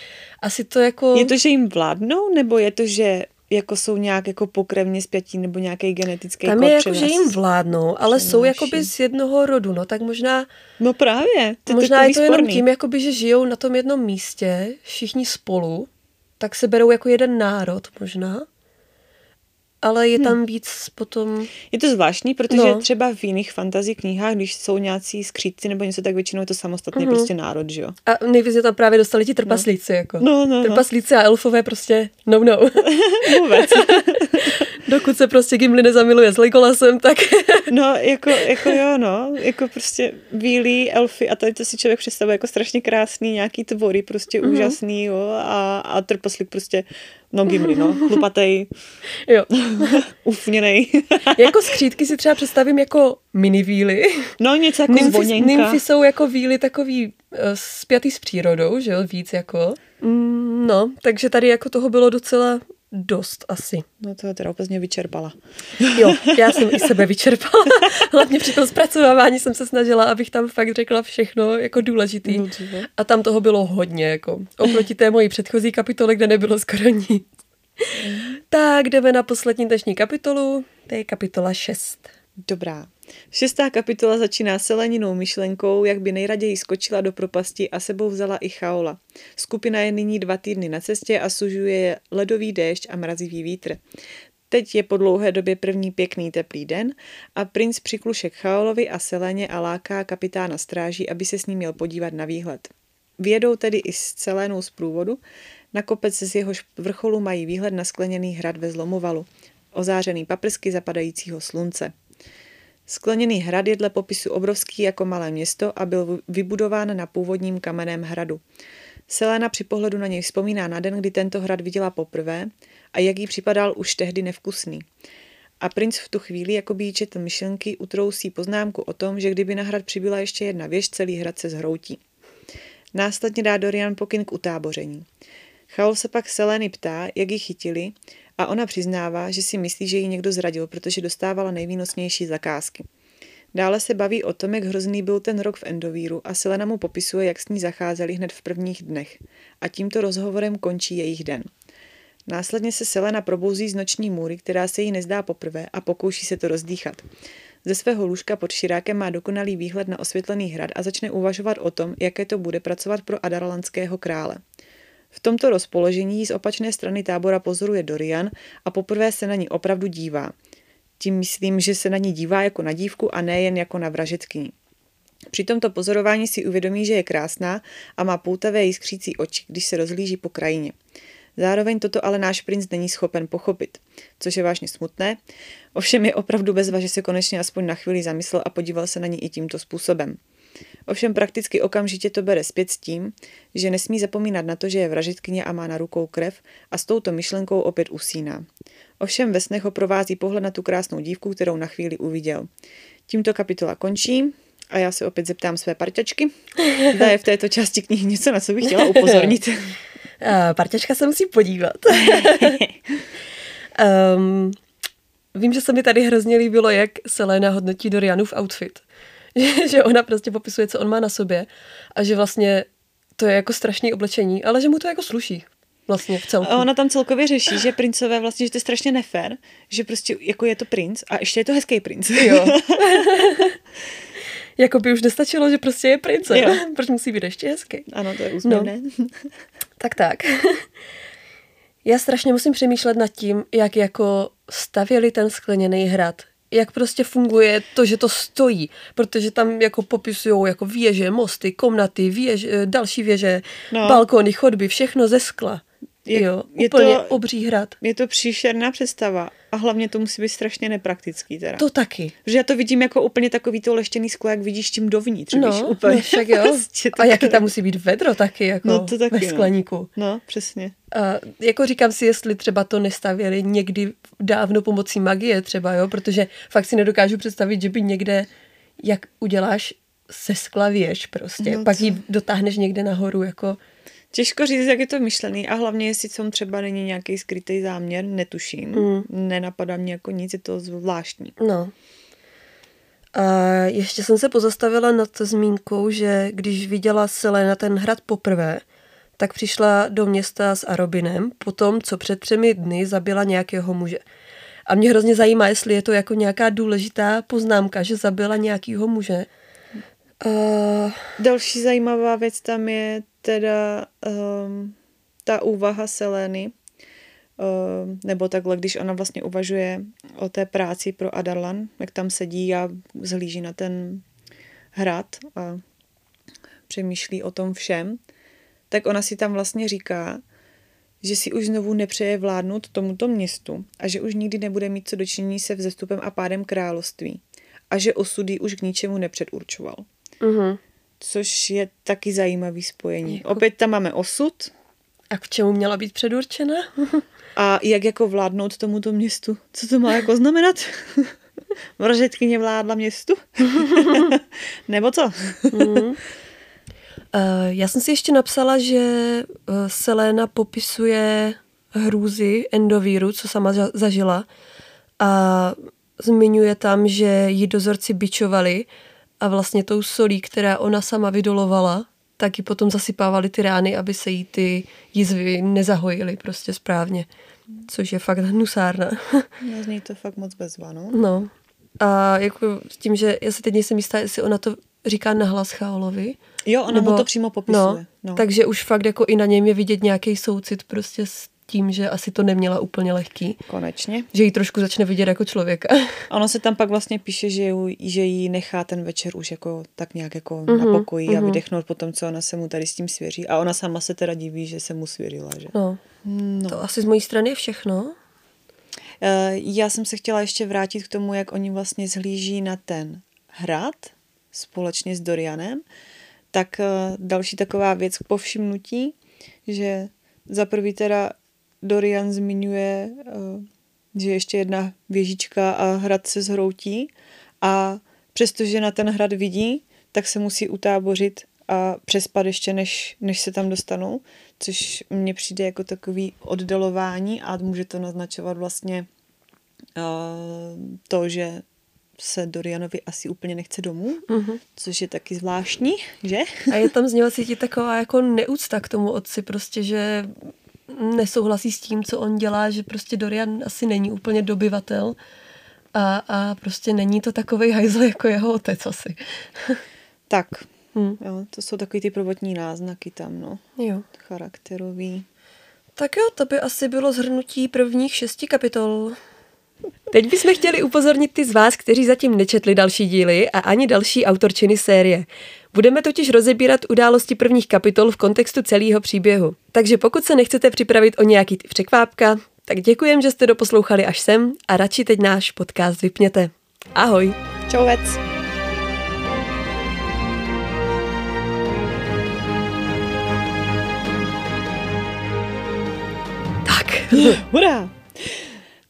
asi to jako... Je to, že jim vládnou, nebo je to, že jako jsou nějak jako pokrevně zpětí nebo nějaký genetický Tam je jako, že jim vládnou, ale přenáší. jsou jakoby z jednoho rodu, no tak možná... No právě. To možná je to sporný. jenom tím, jakoby, že žijou na tom jednom místě, všichni spolu, tak se berou jako jeden národ možná ale je tam hmm. víc potom... Je to zvláštní, protože no. třeba v jiných fantasy knihách, když jsou nějací skřídci nebo něco, tak většinou je to samostatný uh-huh. prostě národ, že jo? A nejvíc je tam právě dostali ti trpaslíci, no. jako. No, no, no. Trpaslíci no. a elfové prostě no, no. Vůbec. Dokud se prostě Gimli nezamiluje s Legolasem, tak... no, jako, jako jo, no. Jako prostě bílí elfy a tady to si člověk představuje jako strašně krásný nějaký tvory, prostě uh-huh. úžasný, jo. A, a trpaslík prostě No Gimli, no. Chlupatej. jo. Ufněnej. jako skřítky si třeba představím jako mini víly. No něco jako nymfy, nymfy jsou jako víly takový uh, spjatý s přírodou, že jo, víc jako. Mm, no, takže tady jako toho bylo docela dost asi. No to teda úplně vyčerpala. Jo, já jsem i sebe vyčerpala. Hlavně při tom zpracovávání jsem se snažila, abych tam fakt řekla všechno jako důležitý. No, A tam toho bylo hodně, jako oproti té mojí předchozí kapitole, kde nebylo skoro nic. Tak jdeme na poslední dnešní kapitolu, to je kapitola 6. Dobrá. Šestá kapitola začíná seleninou myšlenkou, jak by nejraději skočila do propasti a sebou vzala i Chaola. Skupina je nyní dva týdny na cestě a sužuje ledový déšť a mrazivý vítr. Teď je po dlouhé době první pěkný teplý den a princ přikluše k Chaolovi a Seleně a láká kapitána stráží, aby se s ním měl podívat na výhled. Vědou tedy i s Celénou z průvodu, na kopec z jehož vrcholu mají výhled na skleněný hrad ve zlomovalu, ozářený paprsky zapadajícího slunce. Skleněný hrad je dle popisu obrovský jako malé město a byl vybudován na původním kamenném hradu. Selena při pohledu na něj vzpomíná na den, kdy tento hrad viděla poprvé a jak jí připadal už tehdy nevkusný. A princ v tu chvíli, jako by jí četl myšlenky, utrousí poznámku o tom, že kdyby na hrad přibyla ještě jedna věž, celý hrad se zhroutí. Následně dá Dorian pokyn k utáboření. Chaol se pak Seleny ptá, jak ji chytili a ona přiznává, že si myslí, že ji někdo zradil, protože dostávala nejvýnosnější zakázky. Dále se baví o tom, jak hrozný byl ten rok v Endovíru a Selena mu popisuje, jak s ní zacházeli hned v prvních dnech. A tímto rozhovorem končí jejich den. Následně se Selena probouzí z noční můry, která se jí nezdá poprvé a pokouší se to rozdýchat. Ze svého lůžka pod širákem má dokonalý výhled na osvětlený hrad a začne uvažovat o tom, jaké to bude pracovat pro Adarlandského krále. V tomto rozpoložení z opačné strany tábora pozoruje Dorian a poprvé se na ní opravdu dívá. Tím myslím, že se na ní dívá jako na dívku a ne jen jako na vražetkyni. Při tomto pozorování si uvědomí, že je krásná a má poutavé jiskřící oči, když se rozlíží po krajině. Zároveň toto ale náš princ není schopen pochopit, což je vážně smutné. Ovšem je opravdu bezva, že se konečně aspoň na chvíli zamyslel a podíval se na ní i tímto způsobem. Ovšem prakticky okamžitě to bere zpět s tím, že nesmí zapomínat na to, že je vražitkyně a má na rukou krev a s touto myšlenkou opět usíná. Ovšem ve snech ho provází pohled na tu krásnou dívku, kterou na chvíli uviděl. Tímto kapitola končí a já se opět zeptám své parťačky. Zda je v této části knihy něco, na co bych chtěla upozornit. Parťačka se musí podívat. um, vím, že se mi tady hrozně líbilo, jak Selena hodnotí Dorianův outfit. že ona prostě popisuje, co on má na sobě a že vlastně to je jako strašný oblečení, ale že mu to jako sluší vlastně v celku. A ona tam celkově řeší, že princové vlastně, že to je strašně nefér, že prostě jako je to princ a ještě je to hezký princ. Jo. jako by už nestačilo, že prostě je prince. Jo. Proč musí být ještě hezký? Ano, to je úsměvné. No. tak tak. Já strašně musím přemýšlet nad tím, jak jako stavěli ten skleněný hrad jak prostě funguje to, že to stojí, protože tam jako popisují jako věže, mosty, komnaty, věže, další věže, no. balkony, chodby, všechno ze skla. Je, jo, je úplně to, obří hrad. Je to příšerná představa a hlavně to musí být strašně nepraktický teda. To taky. Že já to vidím jako úplně takový to leštěný sklo, jak vidíš tím dovnitř, no, víš, úplně. No, však jo. prostě a jaký tam musí být vedro taky, jako no, to taky, ve skleníku. No, no přesně. A jako říkám si, jestli třeba to nestavěli někdy dávno pomocí magie třeba, jo, protože fakt si nedokážu představit, že by někde, jak uděláš se skla věž prostě, no, pak ji dotáhneš někde nahoru, jako Těžko říct, jak je to myšlený a hlavně, jestli tam třeba není nějaký skrytý záměr, netuším. Mm. Nenapadá mě jako nic, je to zvláštní. No. A ještě jsem se pozastavila nad zmínkou, že když viděla Selena ten hrad poprvé, tak přišla do města s Arobinem po tom, co před třemi dny zabila nějakého muže. A mě hrozně zajímá, jestli je to jako nějaká důležitá poznámka, že zabila nějakého muže. Uh... Další zajímavá věc tam je teda um, ta úvaha Seleny, um, nebo takhle, když ona vlastně uvažuje o té práci pro Adarlan, jak tam sedí a zhlíží na ten hrad a přemýšlí o tom všem, tak ona si tam vlastně říká, že si už znovu nepřeje vládnout tomuto městu a že už nikdy nebude mít co dočinění se vzestupem a pádem království a že osudy už k ničemu nepředurčoval. Uh-huh. Což je taky zajímavý spojení. Jako... Opět tam máme osud. A k čemu měla být předurčena? a jak jako vládnout tomuto městu? Co to má jako znamenat? Vražetkyně vládla městu? Nebo co? mm. Uh, já jsem si ještě napsala, že uh, Selena popisuje hrůzy endovíru, co sama zažila a zmiňuje tam, že ji dozorci bičovali a vlastně tou solí, která ona sama vydolovala, tak ji potom zasypávali ty rány, aby se jí ty jizvy nezahojily prostě správně. Což je fakt hnusárna. no, zní to fakt moc bezva, no. No. A jako s tím, že já se teď nejsem jistá, jestli ona to říká nahlas Chaolovi. Jo, ona nebo, mu to přímo popisuje. No, no. Takže už fakt jako i na něm je vidět nějaký soucit prostě s tím, že asi to neměla úplně lehký. Konečně. Že ji trošku začne vidět jako člověka. Ono se tam pak vlastně píše, že, ju, že jí nechá ten večer už jako tak nějak jako mm-hmm, na pokoji mm-hmm. a mhm. vydechnout po tom, co ona se mu tady s tím svěří. A ona sama se teda diví, že se mu svěřila, že? No. no. To asi z mojí strany je všechno. Eh, já jsem se chtěla ještě vrátit k tomu, jak oni vlastně zhlíží na ten hrad společně s Dorianem. Tak eh, další taková věc k povšimnutí, že za prvý teda Dorian zmiňuje, eh, že ještě jedna věžička a hrad se zhroutí a přestože na ten hrad vidí, tak se musí utábořit a přespat ještě, než, než se tam dostanou, což mně přijde jako takový oddalování a může to naznačovat vlastně uh, to, že se Dorianovi asi úplně nechce domů, uh-huh. což je taky zvláštní, že? A je tam z něho cítit taková jako neúcta k tomu otci, prostě, že nesouhlasí s tím, co on dělá, že prostě Dorian asi není úplně dobyvatel a, a prostě není to takový hajzl jako jeho otec asi. tak, hmm. jo, to jsou takový ty prvotní náznaky tam, no. Jo. Charakterový. Tak jo, to by asi bylo zhrnutí prvních šesti kapitol. Teď bychom chtěli upozornit ty z vás, kteří zatím nečetli další díly a ani další autorčiny série. Budeme totiž rozebírat události prvních kapitol v kontextu celého příběhu. Takže pokud se nechcete připravit o nějaký ty překvápka, tak děkujem, že jste doposlouchali až sem a radši teď náš podcast vypněte. Ahoj! Čauvec! Tak. Hurá!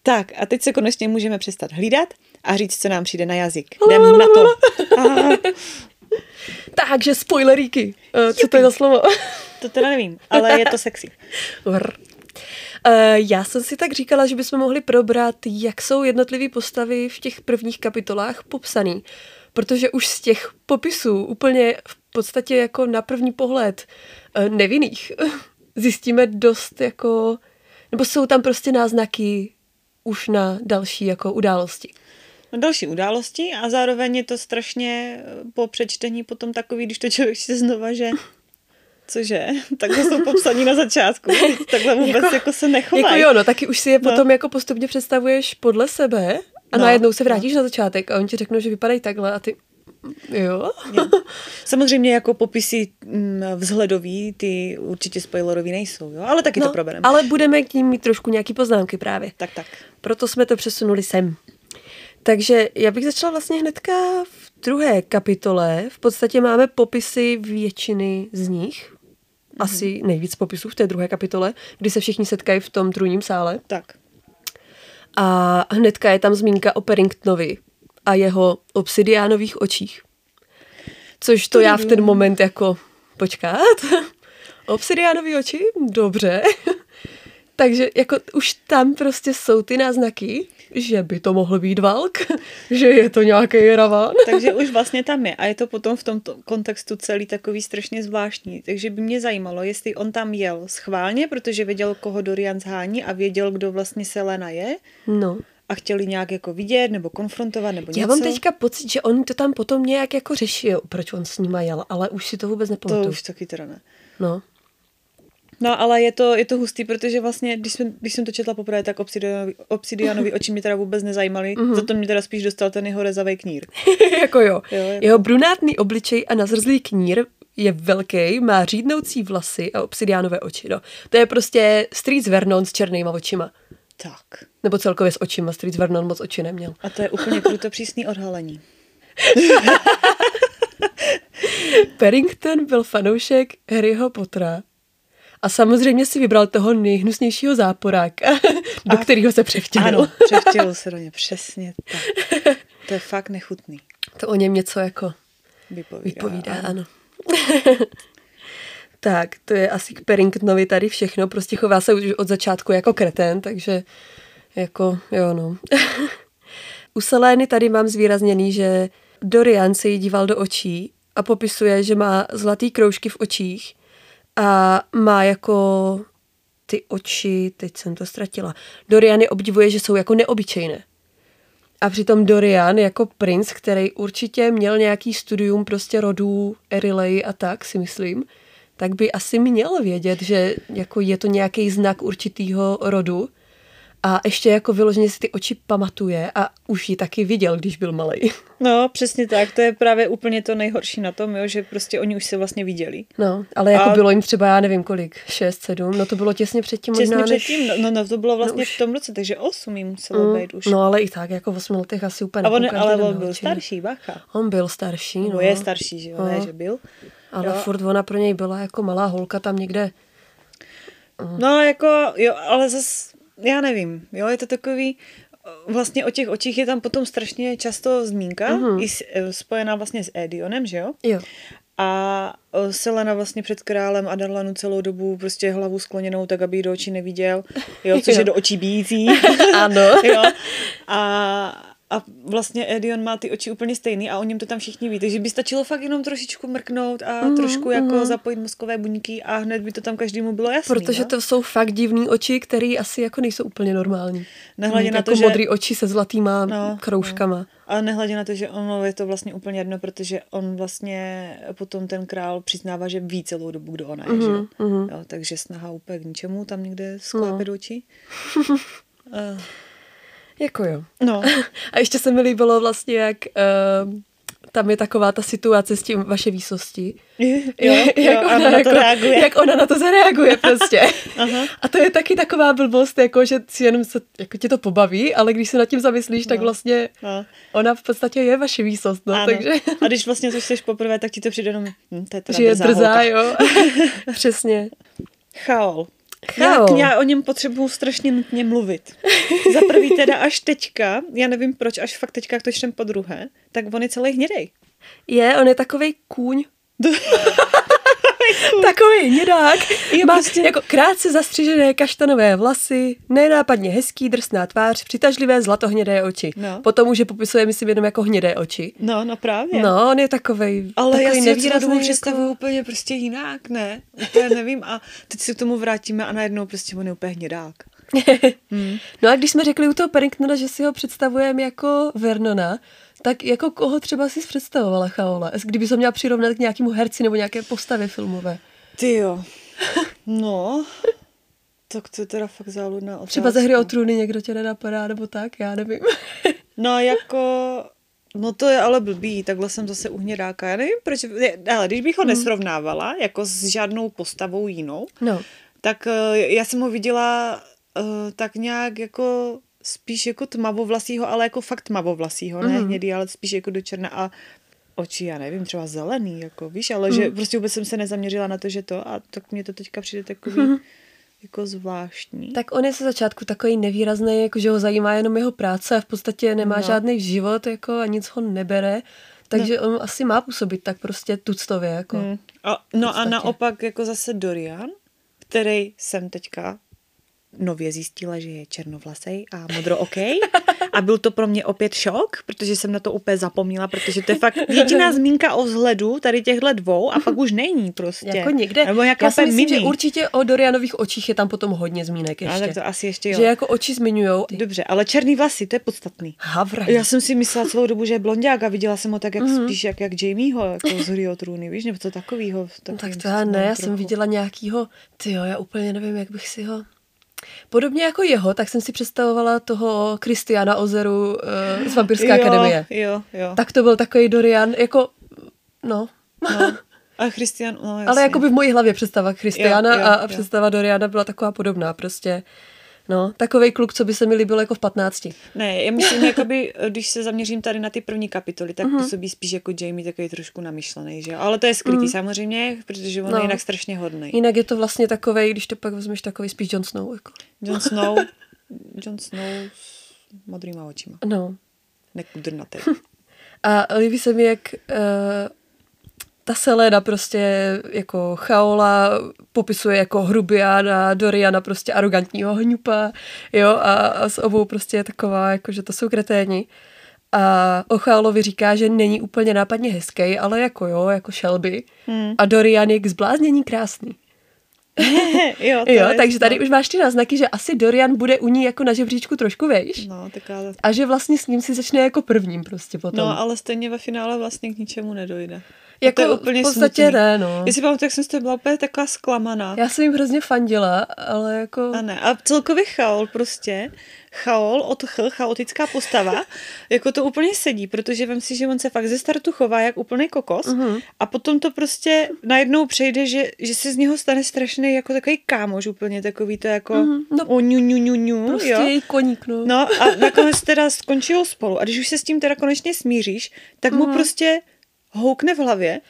Tak a teď se konečně můžeme přestat hlídat a říct, co nám přijde na jazyk. Jdem na to. Takže spoileríky. Uh, co to je za slovo? to teda nevím, ale je to sexy. Uh, já jsem si tak říkala, že bychom mohli probrat, jak jsou jednotlivé postavy v těch prvních kapitolách popsaný. Protože už z těch popisů úplně v podstatě jako na první pohled uh, nevinných zjistíme dost jako, nebo jsou tam prostě náznaky už na další jako události. Na další události a zároveň je to strašně eh, po přečtení potom takový, když to člověk čte znova, že Cože? Takhle jsou popsaní na začátku. Takhle vůbec jako, jako se nechovají. Jako jo, no, taky už si je no. potom jako postupně představuješ podle sebe A No, najednou se no. vrátíš na začátek a oni ti řeknou, že vypadají takhle a ty... Jo? Jo. Samozřejmě jako popisy mm, vzhledový, ty určitě spoilerový nejsou, jo? ale taky to probereme. No, ale budeme k ním mít trošku nějaký poznámky právě. Tak, tak. Proto jsme to přesunuli sem. Takže já bych začala vlastně hnedka v druhé kapitole. V podstatě máme popisy většiny z nich. Asi nejvíc popisů v té druhé kapitole, kdy se všichni setkají v tom trůním sále. Tak. A hnedka je tam zmínka o Perringtonovi a jeho obsidiánových očích. Což to já v ten moment jako, počkat, obsidiánový oči? Dobře. Takže jako už tam prostě jsou ty náznaky, že by to mohl být Valk, že je to nějaký Ravan. Takže už vlastně tam je a je to potom v tomto kontextu celý takový strašně zvláštní. Takže by mě zajímalo, jestli on tam jel schválně, protože věděl, koho Dorian zhání a věděl, kdo vlastně Selena je No. a chtěli nějak jako vidět nebo konfrontovat nebo něco. Já mám teďka pocit, že on to tam potom nějak jako řešil, proč on s nima jel, ale už si to vůbec To nepamatuju. už taky teda ne. No. No, ale je to, je to hustý, protože vlastně, když jsem, když jsem to četla poprvé, tak obsidianovi, obsidianovi oči mě teda vůbec nezajímaly. Mhm. Mm-hmm. Za to mě teda spíš dostal ten jeho rezavý knír. jako jo. Jo, jako- Jeho brunátný obličej a nazrzlý knír je velký, má řídnoucí vlasy a obsidiánové oči. No. To je prostě Streets Vernon s černýma očima. Tak. Nebo celkově s očima. Streets Vernon moc oči neměl. A to je úplně kruto přísný odhalení. Paddington byl fanoušek Harryho Pottera. A samozřejmě si vybral toho nejhnusnějšího záporáka, do A- kterého se převtělil. Ano, převtělil se do ně, přesně tak. To je fakt nechutný. To o něm něco jako Vypovídá. vypovídá, ano. tak, to je asi k Paddingtonovi tady všechno. Prostě chová se už od začátku jako kretén, takže jako, jo no. U Selény tady mám zvýrazněný, že Dorian se jí díval do očí a popisuje, že má zlatý kroužky v očích a má jako ty oči, teď jsem to ztratila. Dorian je obdivuje, že jsou jako neobyčejné. A přitom Dorian jako princ, který určitě měl nějaký studium prostě rodů, Erilei a tak, si myslím, tak by asi měl vědět, že jako je to nějaký znak určitýho rodu a ještě jako vyloženě si ty oči pamatuje a už ji taky viděl, když byl malý. No, přesně tak. To je právě úplně to nejhorší na tom, jo, že prostě oni už se vlastně viděli. No, ale jako A- bylo jim třeba, já nevím kolik, šest, sedm, no to bylo těsně předtím Těsně možná, než... předtím, no, no, no, to bylo vlastně už- v tom roce, takže osm jim muselo být už. No ale i tak, jako v osmi letech asi úplně A on, ale on byl starší, bacha. On byl starší, No. no. je starší, že jo, ne, No. že byl. Ale Jo. furt ona pro něj byla jako malá holka tam někde. No, jako, jo, ale zas, já nevím, jo, je to takový, vlastně o těch očích je tam potom strašně často zmínka, Mhm. i s, eh, spojená vlastně s Edionem, že jo? Jo. A Selena vlastně před králem Adarlanu celou dobu prostě hlavu skloněnou, tak aby ji do očí neviděl, jo, což Jo. je do očí bíjící. Ano. jo. A, a vlastně Edion má ty oči úplně stejný a o něm to tam všichni ví. Takže by stačilo fakt jenom trošičku mrknout a mm, trošku jako mhm. zapojit mozkové buňky a hned by to tam každému bylo jasný. Protože no? to jsou fakt divný oči, které asi jako nejsou úplně normální. Nehledě na to, jako že- modrý oči se zlatýma No, kroužkama. A nehledě na to, že ono je to vlastně úplně jedno, protože on vlastně potom ten král přiznává, že ví celou dobu, kdo ona je, že jo? mhm. jo? Takže snaha úplně k ničemu tam někde sklápit No. oči. Uh, Jako jo. no, A ještě se mi líbilo vlastně, jak uh, tam je taková ta situace s tím vaše výsosti. jo, jo, jak, a ona na to reaguje. jak ona na to zareaguje prostě. Aha. A to je taky taková blbost, jako že si jenom se, jako tě to pobaví, ale když se nad tím zamyslíš, tak No. vlastně No. ona v podstatě je vaše výsost, no, Ano. takže... A když vlastně to chceš poprvé, tak ti to přijde jenom, hm, to je teda Že je drzá, jo. Přesně. Chaol. Já, já o něm potřebuju strašně nutně mluvit. Za prvý teda až teďka, já nevím proč, až fakt teďka, jak to čtem po druhé, tak on je celý hnědej. Je, on je takovej kůň. Takový hnědák. Je Má prostě- jako krátce zastřižené kaštanové vlasy, nenápadně hezký drsná tvář, přitažlivé zlatohnědé oči. No. Potom už je popisuje, myslím, jenom jako hnědé oči. No, no právě. No, on je takovej, Ale takovej já si nevýrazný, dobu představuju jako... úplně prostě jinak, ne? Úplně nevím a teď se k tomu vrátíme a najednou prostě on je úplně hnědák. Hmm. No a když jsme řekli u toho Paddingtona, že si ho představujeme jako Vernona, tak jako koho třeba si představovala Chaola? Kdyby se měla přirovnat k nějakému herci nebo nějaké postavě filmové. Ty jo. No, tak to je teda fakt záludná otázka. Třeba ze hry o trůny někdo tě nenapadá, nebo tak, já nevím. No jako, no to je ale blbý, takhle jsem zase u hnědáka. Já nevím, proč, ale když bych ho Hmm. nesrovnávala jako s žádnou postavou jinou, No, tak eh, já jsem ho viděla eh, tak nějak jako spíš jako tmavovlasýho, ale jako fakt tmavovlasýho, ne Mhm. hnědý, ale spíš jako do černa a oči, já nevím, třeba zelený, jako víš, ale že prostě vůbec jsem se nezaměřila na to, že to a tak mně to teďka přijde takový jako zvláštní. tak on je ze začátku takový nevýrazný, jako že ho zajímá jenom jeho práce a v podstatě nemá No. žádný život jako a nic ho nebere. Takže no. on asi má působit tak prostě tuctově. Jako. Hmm. A, no a naopak jako zase Dorian, který jsem teďka nově zjistila, že je černovlasej a modrookej. A byl to pro mě opět šok, protože jsem na to úplně zapomněla, protože to je fakt jediná zmínka o vzhledu tady těchhle dvou a pak už není prostě. Jako někde. Nebo jako Já si myslím, že mini. určitě o Dorianových očích je tam potom hodně zmínek ještě. A tak to asi ještě jo. Že jako oči zmiňujou. Dobře, ale černý vlasy, to je podstatný. Havra. Já jsem si myslela celou dobu, že je blondiák a viděla jsem ho tak jak Mhm. spíš jak, jak Jamieho, jako z Hry o trůny, víš, nebo co takovýho. No, tak to já ne, já jsem viděla nějakýho, ty jo, já úplně nevím, jak bych si ho... Podobně jako jeho, tak jsem si představovala toho Kristiana Ozeru uh, z Vampirské jo, akademie. Jo, jo. Tak to byl takový Dorian, jako, no, No. A Christian, no jasně. ale jako by v mojí hlavě představa Kristiana Jo, jo, a, a jo. představa Doriana byla taková podobná, prostě. No, takový kluk, co by se mi líbil jako v 15. Ne, já myslím, jakoby, když se zaměřím tady na ty první kapitoly, tak Mhm. uh-huh. působí spíš jako Jamie takový trošku namyšlený, že jo? Ale to je skrytý uh-huh. samozřejmě, protože on. No. je jinak strašně hodný. Jinak je to vlastně takový, když to pak vezmeš, takový spíš Jon Snow. Jako. Jon Snow, Jon Snow s modrýma očima. No. Nekudrnatý. A líbí se mi, jak uh, ta Selena prostě jako Chaola popisuje jako hrubiána, Doriana prostě arrogantního hňupa, jo, a, a s obou prostě je taková, jako že to jsou kreténi. A o Chaolovi říká, že není úplně nápadně hezký, ale jako jo, jako Shelby. Hmm. A Dorian je k zbláznění krásný. jo, to Jo, je takže tady snad. už máš ty náznaky, že asi Dorian bude u ní jako na žebříčku trošku vejš. No, tak ale... A že vlastně s ním si začne jako prvním prostě potom. No, ale stejně ve finále vlastně k ničemu nedojde. Jako to je úplně v podstatě smutný. ne, no. Já si pamatuju, jak jsem z toho byla úplně taková zklamaná. Já jsem jim hrozně fandila, ale jako... A ne. A celkově chaol prostě, chaol od ch, chaotická postava, jako to úplně sedí, protože vem si, že on se fakt ze startu chová jak úplný kokos Mhm. a potom to prostě najednou přejde, že, že se z něho stane strašný jako takový kámoš úplně takový to jako Mhm, no, o ňu, ňu, ňu, ňu, Prostě jo. její koník, no. No a nakonec teda skončí spolu a když už se s tím teda konečně smíříš, tak mu prostě houkne v hlavě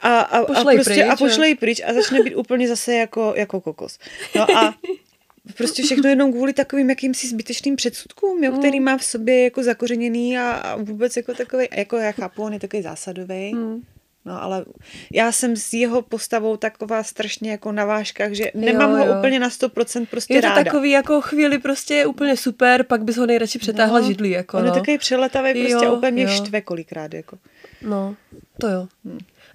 a, a, a, Pošlej prostě, pryč, a pošlej pryč a začne být úplně zase jako, jako kokos. No a prostě všechno jenom kvůli takovým jakýmsi zbytečným předsudkům, jo, který má v sobě jako zakořeněný a, a vůbec jako takový, jako já chápu, on je takový zásadový. Mm. No ale já jsem s jeho postavou taková strašně jako na vážkách, že nemám Jo, ho jo. úplně na 100% prostě Je to ráda. takový jako chvíli prostě je úplně super, pak bys ho nejradši přetáhla No, židlí, jako On je no. takový přeletavý prostě Jo, a úplně mě jo. štve kolikrát, jako. No, to jo.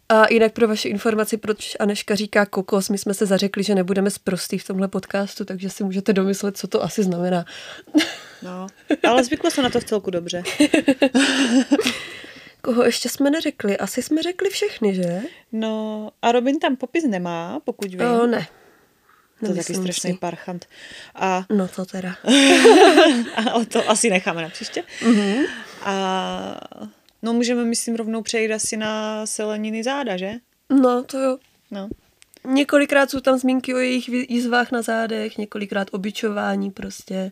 A jinak pro vaši informaci, proč Aneška říká kokos, my jsme se zařekli, že nebudeme sprostý v tomhle podcastu, takže si můžete domyslet, co to asi znamená. No, ale zvykla jsem na to v celku dobře. Koho ještě jsme neřekli? Asi jsme řekli všechny, že? No a Robin tam popis nemá, pokud vím. O, ne. to je taky strašný si. parchant. A, No to teda. ale to asi necháme na příště. Mhm. A no můžeme, myslím, rovnou přejít asi na seleniny záda, že? No to jo. No. Několikrát jsou tam zmínky o jejich jízvách na zádech, několikrát obyčování prostě.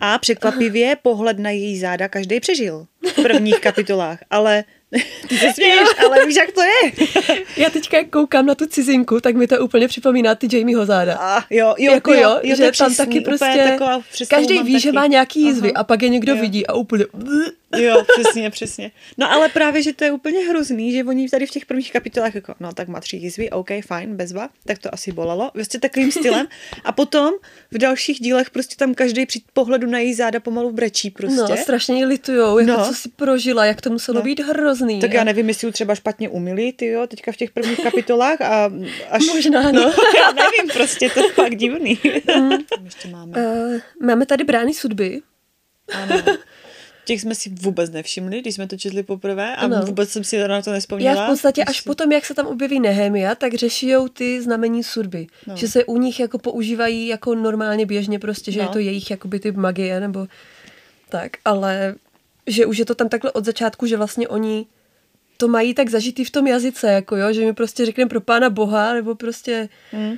A překvapivě pohled na její záda každý přežil v prvních kapitolách, ale ty se směješ, ale víš, jak to je. Já teďka jak koukám na tu cizinku, tak mi to úplně připomíná ty Jamieho záda. A jo, jo, jako jo, jo, že to je tam přesný, taky prostě každý ví, že taky. má nějaký jízvy Aha. a pak je někdo Jo. vidí a úplně Jo, přesně, přesně. No ale právě, že to je úplně hrozný, že oni tady v těch prvních kapitolách jako, no tak má tři jízvy, OK, fajn, bezva, tak to asi bolelo, prostě takovým stylem. A potom v dalších dílech prostě tam každý při pohledu na její záda pomalu brečí prostě. No, strašně ji litujou, jako No. co si prožila, jak to muselo No. být hrozný. tak já nevím, jestli ji třeba špatně umili, ty jo, teďka v těch prvních kapitolách a až... Možná, no. já nevím, prostě to je fakt divný. Tam ještě máme. Uh, máme tady brány sudby. Ano. Těch jsme si vůbec nevšimli, když jsme to četli poprvé a Ano. vůbec jsem si na to nespomněla. Já v podstatě až Když- potom, jak se tam objeví Nehemia, tak řešijou ty znamení sudby. No. Že se u nich jako používají jako normálně běžně prostě, že No. je to jejich jakoby typ magie nebo tak, ale že už je to tam takhle od začátku, že vlastně oni to mají tak zažitý v tom jazyce, jako jo, že mi prostě řekneme pro pána boha, nebo prostě Hmm.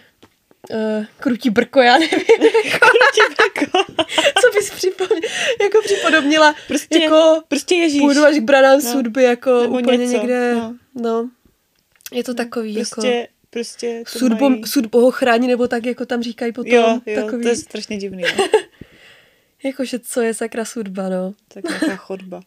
Uh, krutí brko, já nevím. Krutí brko. Co bys připomněla, jako připodobnila, Prostě, jako prostě Ježíš. půjdu až k branám No. sudby, jako Nebo úplně něco, někde, no. no. Je to takový, Prostě, jako prostě to sudbo, mají... sudbo ho chrání, nebo tak, jako tam říkají potom, Jo, jo, takový, to je strašně divný. No. jakože co je sakra sudba, no. Tak nějaká chodba.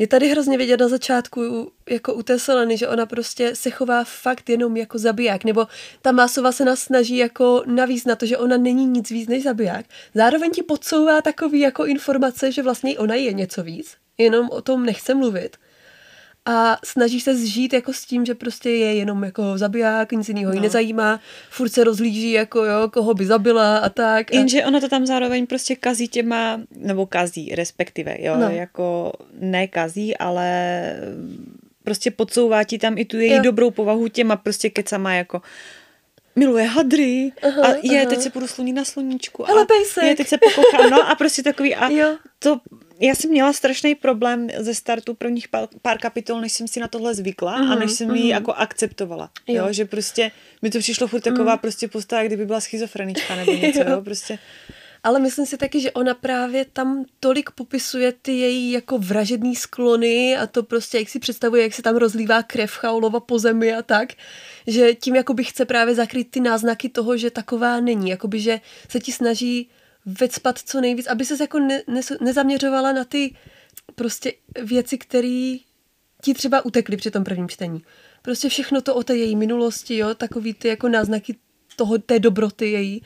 Je tady hrozně vidět na začátku, jako u té Seleny, že ona prostě se chová fakt jenom jako zabiják, nebo ta Másova se nás snaží jako navíc na to, že ona není nic víc než zabiják. Zároveň ti podsouvá takový jako informace, že vlastně ona je něco víc, jenom o tom nechce mluvit. A snaží se zžít jako s tím, že prostě je jenom jako zabiják, nic jiného no. ji nezajímá, furt se rozlíží jako jo, koho by zabila a tak. A... Jenže ona to tam zároveň prostě kazí těma, nebo kazí, respektive, jo, No. jako ne kazí, ale prostě podsouvá ti tam i tu její Jo. dobrou povahu těma prostě kecama, jako miluje hadry Aha, a je, aha. teď se půjdu sluní na sluníčku a pejsek. je, teď se pokoukám, no a prostě takový a Jo. to, já jsem měla strašný problém ze startu prvních pár, pár kapitol, než jsem si na tohle zvykla Mhm, a než jsem ji jako akceptovala, Jo. jo. že prostě mi to přišlo furt taková prostě postava, kdyby byla schizofrenička nebo něco, Jo. jo, prostě. Ale myslím si taky, že ona právě tam tolik popisuje ty její jako vražedný sklony a to prostě, jak si představuje, jak se tam rozlívá krev chaulova po zemi a tak, že tím jakoby chce právě zakrýt ty náznaky toho, že taková není, jakoby, že se ti snaží vecpat co nejvíc, aby se jako ne, ne, nezaměřovala na ty prostě věci, které ti třeba utekly při tom prvním čtení. Prostě všechno to o té její minulosti, jo, takový ty jako náznaky toho, té dobroty její,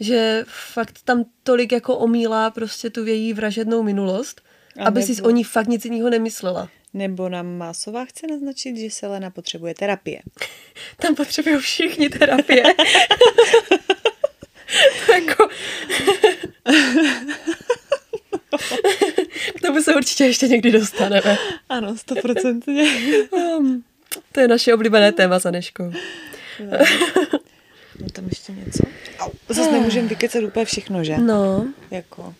že fakt tam tolik jako omílá prostě tu její vražednou minulost, A aby si nebo- o ní fakt nic jiného nemyslela. Nebo nám Másová chce naznačit, že Selena potřebuje terapie. Tam potřebují všichni terapie. to jako... K tomu se určitě ještě někdy dostaneme. Ano, stoprocentně. Um, to je naše oblíbené téma za Neškou. No tam ještě něco. Zase nemůžeme vykecat úplně všechno, že? No, Jako.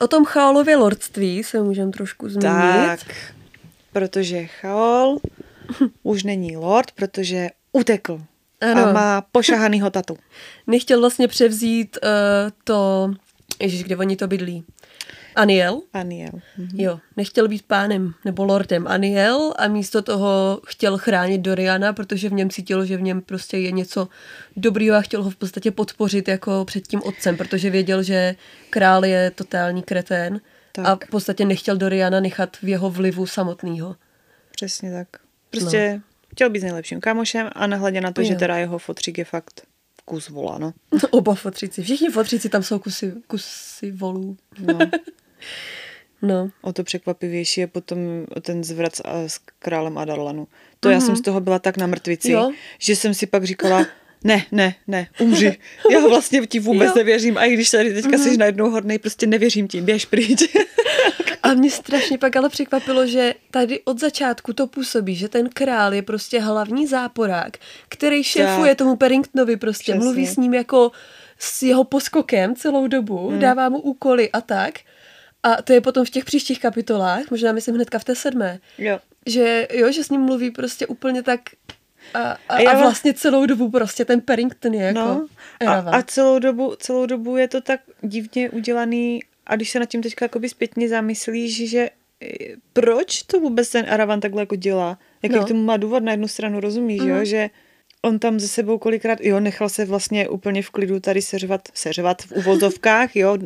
o tom Chaolově lordství se můžeme trošku zmínit. Tak, protože Chaol už není lord, protože utekl. Ano. A má pošahanýho tatu. Nechtěl vlastně převzít uh, to, ježiš, kde oni to bydlí? Aniel. Aniel. Mhm. Jo, nechtěl být pánem nebo lordem Aniel a místo toho chtěl chránit Doriana, protože v něm cítil, že v něm prostě je něco dobrýho a chtěl ho v podstatě podpořit jako před tím otcem, protože věděl, že král je totální kretén Tak. a v podstatě nechtěl Doriana nechat v jeho vlivu samotného. Přesně tak. Prostě no. chtěl být s nejlepším kámošem a nehledě na to, Jo. že teda jeho fotřík je fakt kus vola, no. Oba fotříci, všichni fotříci tam jsou kusy, kusy volů. no. No, O to překvapivější je potom ten zvrat s, s králem Adarlanu. To mm-hmm. já jsem z toho byla tak na mrtvici, Jo. že jsem si pak říkala, ne, ne, ne, umři. Já vlastně ti vůbec Jo. nevěřím. A i když tady teďka mm-hmm. jsi najednou hodnej, prostě nevěřím ti, běž pryč. A mě strašně pak ale překvapilo, že tady od začátku to působí, že ten král je prostě hlavní záporák, který šéfuje tomu Perringtonovi prostě, Přesně. mluví s ním jako s jeho poskokem celou dobu, hmm. dává mu úkoly a tak. A to je potom v těch příštích kapitolách, možná myslím hnedka v té sedmé, jo. že jo, že s ním mluví prostě úplně tak a, a, A já a vla- vlastně celou dobu prostě ten Perrington je jako No, a, a celou, dobu, celou dobu je to tak divně udělaný a když se nad tím teďka jakoby zpětně zamyslíš, že eh, proč to vůbec ten Aravan takhle jako dělá? Jaký No. k tomu má důvod na jednu stranu, rozumíš, Mhm. jo? Že on tam ze sebou kolikrát, jo, nechal se vlastně úplně v klidu tady seřvat, seřvat v uvozovkách, jo,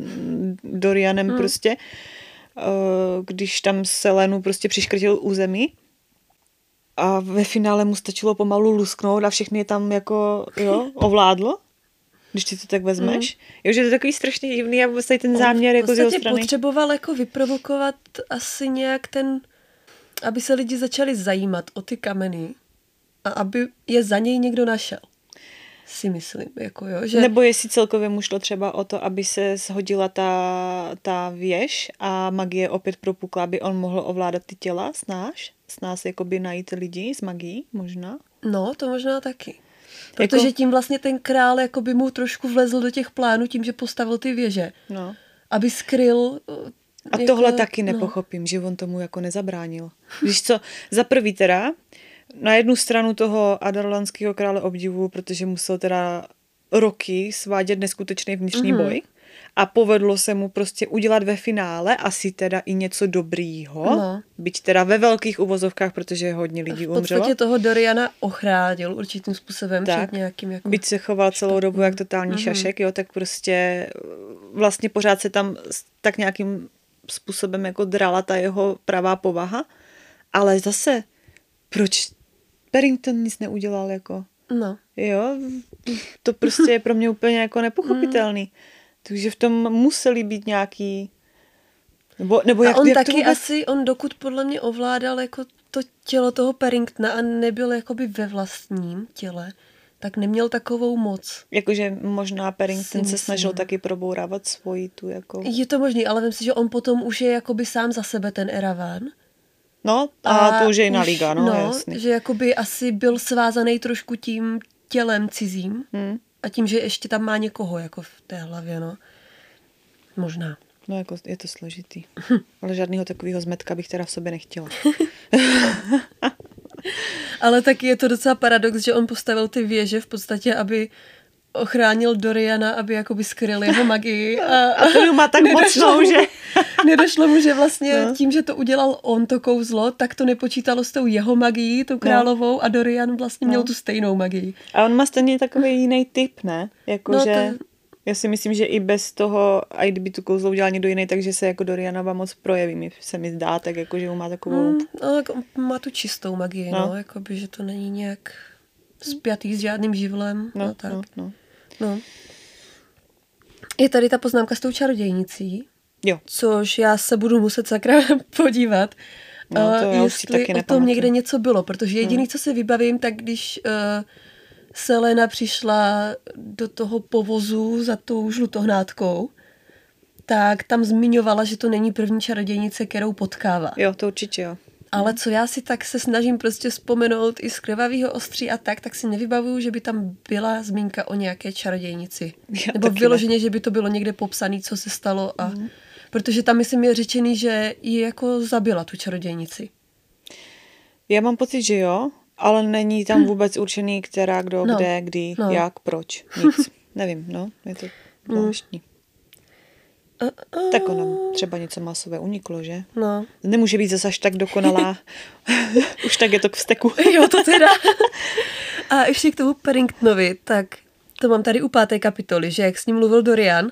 Dorianem Mhm. prostě, eh, když tam Selenu prostě přiškrtil území a ve finále mu stačilo pomalu lusknout a všechny je tam jako, jo, ovládlo, když ty to tak vezmeš. Mm. Jo, že to je takový strašně divný a tady ten záměr On jako z jeho strany. potřeboval jako vyprovokovat asi nějak ten, aby se lidi začali zajímat o ty kameny a aby je za něj někdo našel. Si myslím, jako jo, že... Nebo jestli celkově mu šlo třeba o to, aby se shodila ta, ta věž a magie opět propukla, aby on mohl ovládat ty těla s náš, s nás jakoby najít lidi s magií, možná. No, to možná taky. Protože Jako- tím vlastně ten král jako by mu trošku vlezl do těch plánů tím, že postavil ty věže. No. aby skryl a jako, tohle taky no. nepochopím, no. že on tomu jako nezabránil. Víš co, za prvý teda, na jednu stranu toho adarlanského krále obdivu, protože musel teda roky svádět neskutečný vnitřní mm-hmm. boj a povedlo se mu prostě udělat ve finále asi teda i něco dobrýho, no. byť teda ve velkých uvozovkách, protože hodně lidí umřelo. V podstatě umřelo. toho Doriana ochránil určitým způsobem tak, před nějakým jako... Byť se choval celou dobu jak totální mm-hmm. šašek, jo, tak prostě vlastně pořád se tam tak nějakým způsobem jako drala ta jeho pravá povaha, ale zase, proč Barrington nic neudělal jako? No. Jo, to prostě je pro mě úplně jako nepochopitelný. Mm. Takže v tom museli být nějaký nebo, nebo jak, a on jak taky vůbec... asi, on dokud podle mě ovládal jako to tělo toho Paringtona a nebyl jakoby ve vlastním těle, tak neměl takovou moc. Jakože možná Paddington se snažil taky probourávat svoji tu jako... Je to možný, ale myslím si, že on potom už je jakoby sám za sebe ten Eravan. No, a, a to už je jiná liga, no, no jasný. že jakoby asi byl svázaný trošku tím tělem cizím hmm. a tím, že ještě tam má někoho jako v té hlavě, no. Možná. No jako je to složitý. Ale žádného takového zmetka bych teda v sobě nechtěla. Ale taky je to docela paradox, že on postavil ty věže v podstatě, aby ochránil Doriana, aby jakoby skryl jeho magii. A, a to má tak mocnou, že... nedošlo mu, že vlastně no. tím, že to udělal on, to kouzlo, tak to nepočítalo s tou jeho magií, tou no. královou, no. a Dorian vlastně no. měl tu stejnou magii. A on má stejně takový jiný typ, ne? Jako, no, že... To já si myslím, že i bez toho, a i kdyby tu kouzlo udělal někdo jiný, takže se jako Dorianova moc projeví, mi se mi zdá, tak jako, že má takovou... Mm, no, jako má tu čistou magii, no, no jako by, že to není nějak spjatý s žádným živlem. No, no, tak. no, no. No. Je tady ta poznámka s tou čarodějnicí, jo. což já se budu muset sakra podívat, no, to uh, jestli taky o tom někde něco bylo, protože jediný, hmm. co si vybavím, tak když uh, Selena přišla do toho povozu za tou žlutohnátkou, tak tam zmiňovala, že to není první čarodějnice, kterou potkává. Jo, to určitě jo. Ale co já si tak se snažím prostě vzpomenout i z krvavého ostří a tak, tak si nevybavuju, že by tam byla zmínka o nějaké čarodějnici. Já Nebo vyloženě, ne. že by to bylo někde popsané, co se stalo. A... Mm. Protože tam myslím je řečený, že ji jako zabila tu čarodějnici. Já mám pocit, že jo, ale není tam hm. vůbec určený, která, kdo, no. kde, kdy, no. jak, proč. Nic. Nevím, no, je to hm. zvláštní. Uh, tak ono třeba něco masové uniklo, že? No. Nemůže být zase až tak dokonalá. Už tak je to k vzteku. jo, to teda. A ještě k tomu Paddingtonovi, tak to mám tady u páté kapitoly, že jak s ním mluvil Dorian,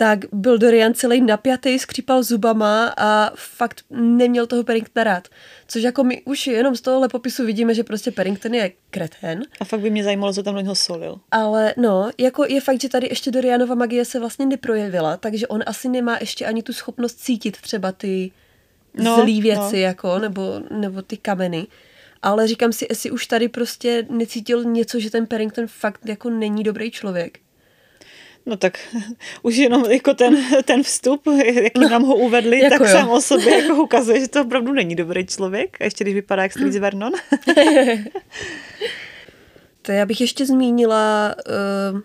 tak byl Dorian celý napjatý, skřípal zubama a fakt neměl toho Paddingtona rád. Což jako my už jenom z tohohle popisu vidíme, že prostě Paddington je kreten. A fakt by mě zajímalo, co tam do něho solil. Ale no, jako je fakt, že tady ještě Dorianova magie se vlastně neprojevila, takže on asi nemá ještě ani tu schopnost cítit třeba ty no, zlý věci, no. jako, nebo, nebo ty kameny. Ale říkám si, jestli už tady prostě necítil něco, že ten Paddington fakt jako není dobrý člověk. No tak už jenom jako ten, ten vstup, jaký no, nám ho uvedli, jako tak jo. sám o sobě jako ukazuje, že to opravdu není dobrý člověk. A ještě když vypadá jak Street Vernon. to já bych ještě zmínila uh,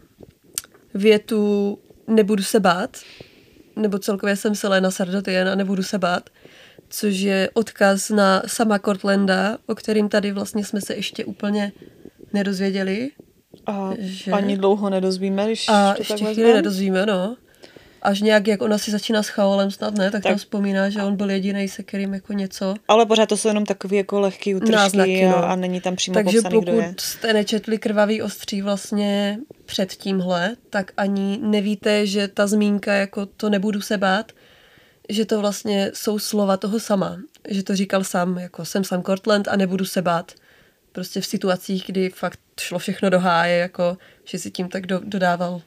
větu nebudu se bát, nebo celkově jsem Selena Sardotian a nebudu se bát, což je odkaz na sama Cortlanda, o kterým tady vlastně jsme se ještě úplně nedozvěděli. A že... ani dlouho nedozvíme, když A to ještě chvíli nedozvíme, no. Až nějak, jak ona si začíná s Chaolem snad, ne, tak, tak tam vzpomíná, že on byl jediný, se kterým jako něco. Ale pořád to jsou jenom takový jako lehký utržky Náznaky, no. a, není tam přímo Takže popsaný, pokud kdo je. jste nečetli Krvavý ostří vlastně před tímhle, tak ani nevíte, že ta zmínka jako to nebudu se bát, že to vlastně jsou slova toho sama. Že to říkal sám, jako jsem Sam Cortland a nebudu se bát prostě v situacích, kdy fakt šlo všechno do háje, jako, že si tím tak do, dodával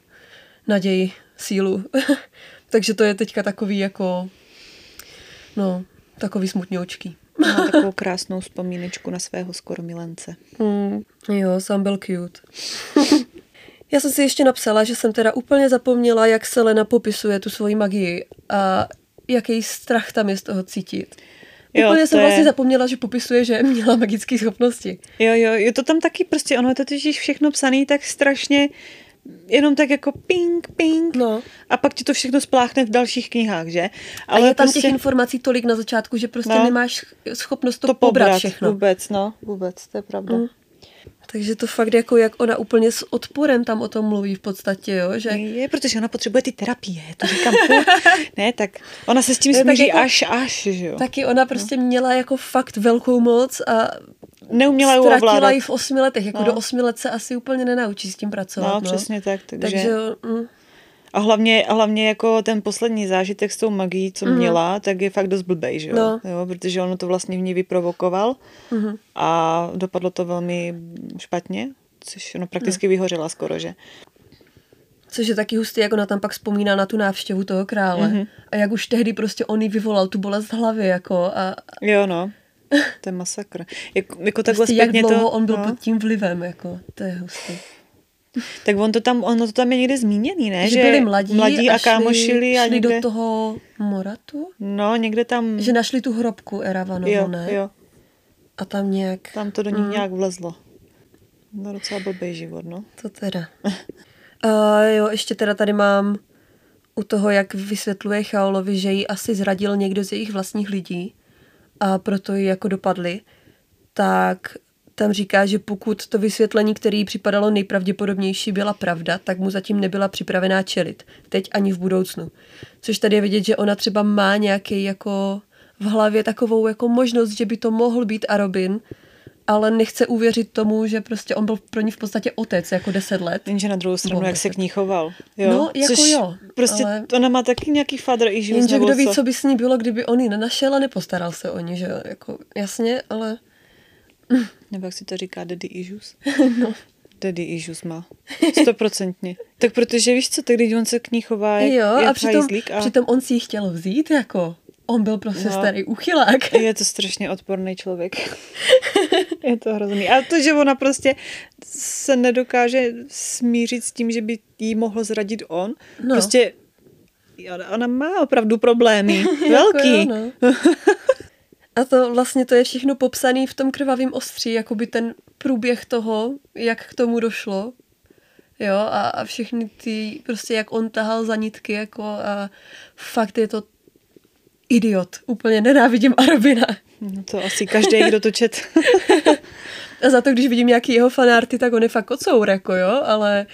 naději, sílu. Takže to je teďka takový jako, no, takový smutňoučký. Má takovou krásnou vzpomínečku na svého skoro milence. Mm, jo, sám byl cute. Já jsem si ještě napsala, že jsem teda úplně zapomněla, jak Selena popisuje tu svoji magii a jaký strach tam je z toho cítit. Jo, Úplně jsem je... vlastně zapomněla, že popisuje, že měla magické schopnosti. Jo, jo, je to tam taky prostě, ono je to totiž všechno psané tak strašně jenom tak jako ping, ping. No. A pak ti to všechno spláchne v dalších knihách, že? Ale je tam prostě... těch informací tolik na začátku, že prostě no, nemáš schopnost to, to pobrat, pobrat všechno. Vůbec, no, vůbec, to je pravda. Mm. Takže to fakt jako, jak ona úplně s odporem tam o tom mluví v podstatě, jo? Že... Je, protože ona potřebuje ty terapie, to říkám Ne, tak ona se s tím smíří jako, až, až, že jo. Taky ona prostě no. měla jako fakt velkou moc a neuměla ji ovládat. ji v osmi letech, jako no. do osmi let se asi úplně nenaučí s tím pracovat. No, no. přesně tak. Takže, takže mm. A hlavně, a hlavně jako ten poslední zážitek s tou magií, co mm. měla, tak je fakt dost blbej, že jo? No. jo protože ono to vlastně v ní vyprovokoval mm. a dopadlo to velmi špatně, což ono prakticky no. vyhořela skoro, že? Což je taky hustý, jak ona tam pak vzpomíná na tu návštěvu toho krále. Mm-hmm. A jak už tehdy prostě on jí vyvolal tu bolest hlavy, jako a... Jo, no. To je masakr. Jak, jako takhle prostě jak dlouho to, on byl no. pod tím vlivem, jako, to je hustý. Tak on to tam, ono to tam je někde zmíněný, ne? Že, že byli mladí, mladí a, a kámošili. A šli někde... do toho Moratu? No, někde tam... Že našli tu hrobku Eravanovu, jo, ne? Jo, A tam nějak... Tam to do ní mm. nějak vlezlo. No docela blbý život, no. To teda. a jo, ještě teda tady mám u toho, jak vysvětluje Chaolovi, že ji asi zradil někdo z jejich vlastních lidí a proto ji jako dopadli, tak tam říká, že pokud to vysvětlení, který připadalo nejpravděpodobnější, byla pravda, tak mu zatím nebyla připravená čelit. Teď ani v budoucnu. Což tady je vidět, že ona třeba má nějaký jako v hlavě takovou jako možnost, že by to mohl být Arobin, ale nechce uvěřit tomu, že prostě on byl pro ní v podstatě otec jako deset let. Jenže na druhou stranu, jak se k ní choval. Jo? No, jako Což jo. Prostě ale... ona má taky nějaký father issues. Jenže kdo ví, co? co by s ní bylo, kdyby on ji nenašel a nepostaral se o ní, že jo? Jako, jasně, ale... Nebo jak si to říká, daddy issues? no. Daddy issues má. Stoprocentně. tak protože víš co, tak když on se k ní chová jak, jo, jak a přitom, a přitom on si ji chtěl vzít, jako on byl prostě no, starý uchylák. Je to strašně odporný člověk. je to hrozný. A to, že ona prostě se nedokáže smířit s tím, že by jí mohl zradit on, no. prostě ona má opravdu problémy. Velký. jako jo, no. A to vlastně to je všechno popsané v tom krvavém ostří, jakoby ten průběh toho, jak k tomu došlo. Jo, a, a všechny ty, prostě jak on tahal za nitky, jako a fakt je to idiot. Úplně nenávidím Arabina. No to asi každý, kdo to čet. a za to, když vidím nějaký jeho fanarty, tak on je fakt kocour, jako jo, ale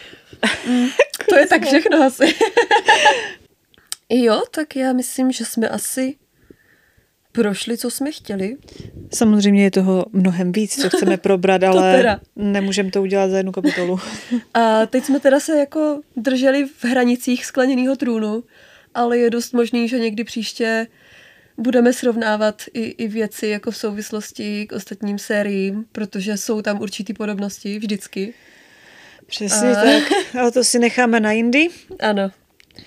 mm, to je tak všechno asi. jo, tak já myslím, že jsme asi prošli, co jsme chtěli. Samozřejmě je toho mnohem víc, co chceme probrat, ale nemůžeme to udělat za jednu kapitolu. A teď jsme teda se jako drželi v hranicích skleněného trůnu, ale je dost možný, že někdy příště budeme srovnávat i, i věci jako v souvislosti k ostatním sériím, protože jsou tam určitý podobnosti vždycky. Přesně a... tak, ale to si necháme na jindy. Ano.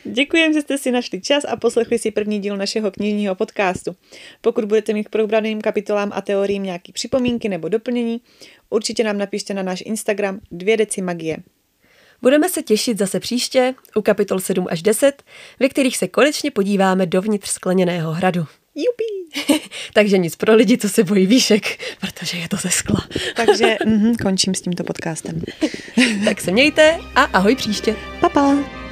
Děkujeme, že jste si našli čas a poslechli si první díl našeho knižního podcastu. Pokud budete mít k probraným kapitolám a teoriím nějaké připomínky nebo doplnění, určitě nám napište na náš Instagram dvě deci magie. Budeme se těšit zase příště u kapitol 7 až 10, ve kterých se konečně podíváme dovnitř skleněného hradu. Jupi! Takže nic pro lidi, co se bojí výšek, protože je to ze skla. Takže mm, končím s tímto podcastem. tak se mějte a ahoj příště. Pa, pa.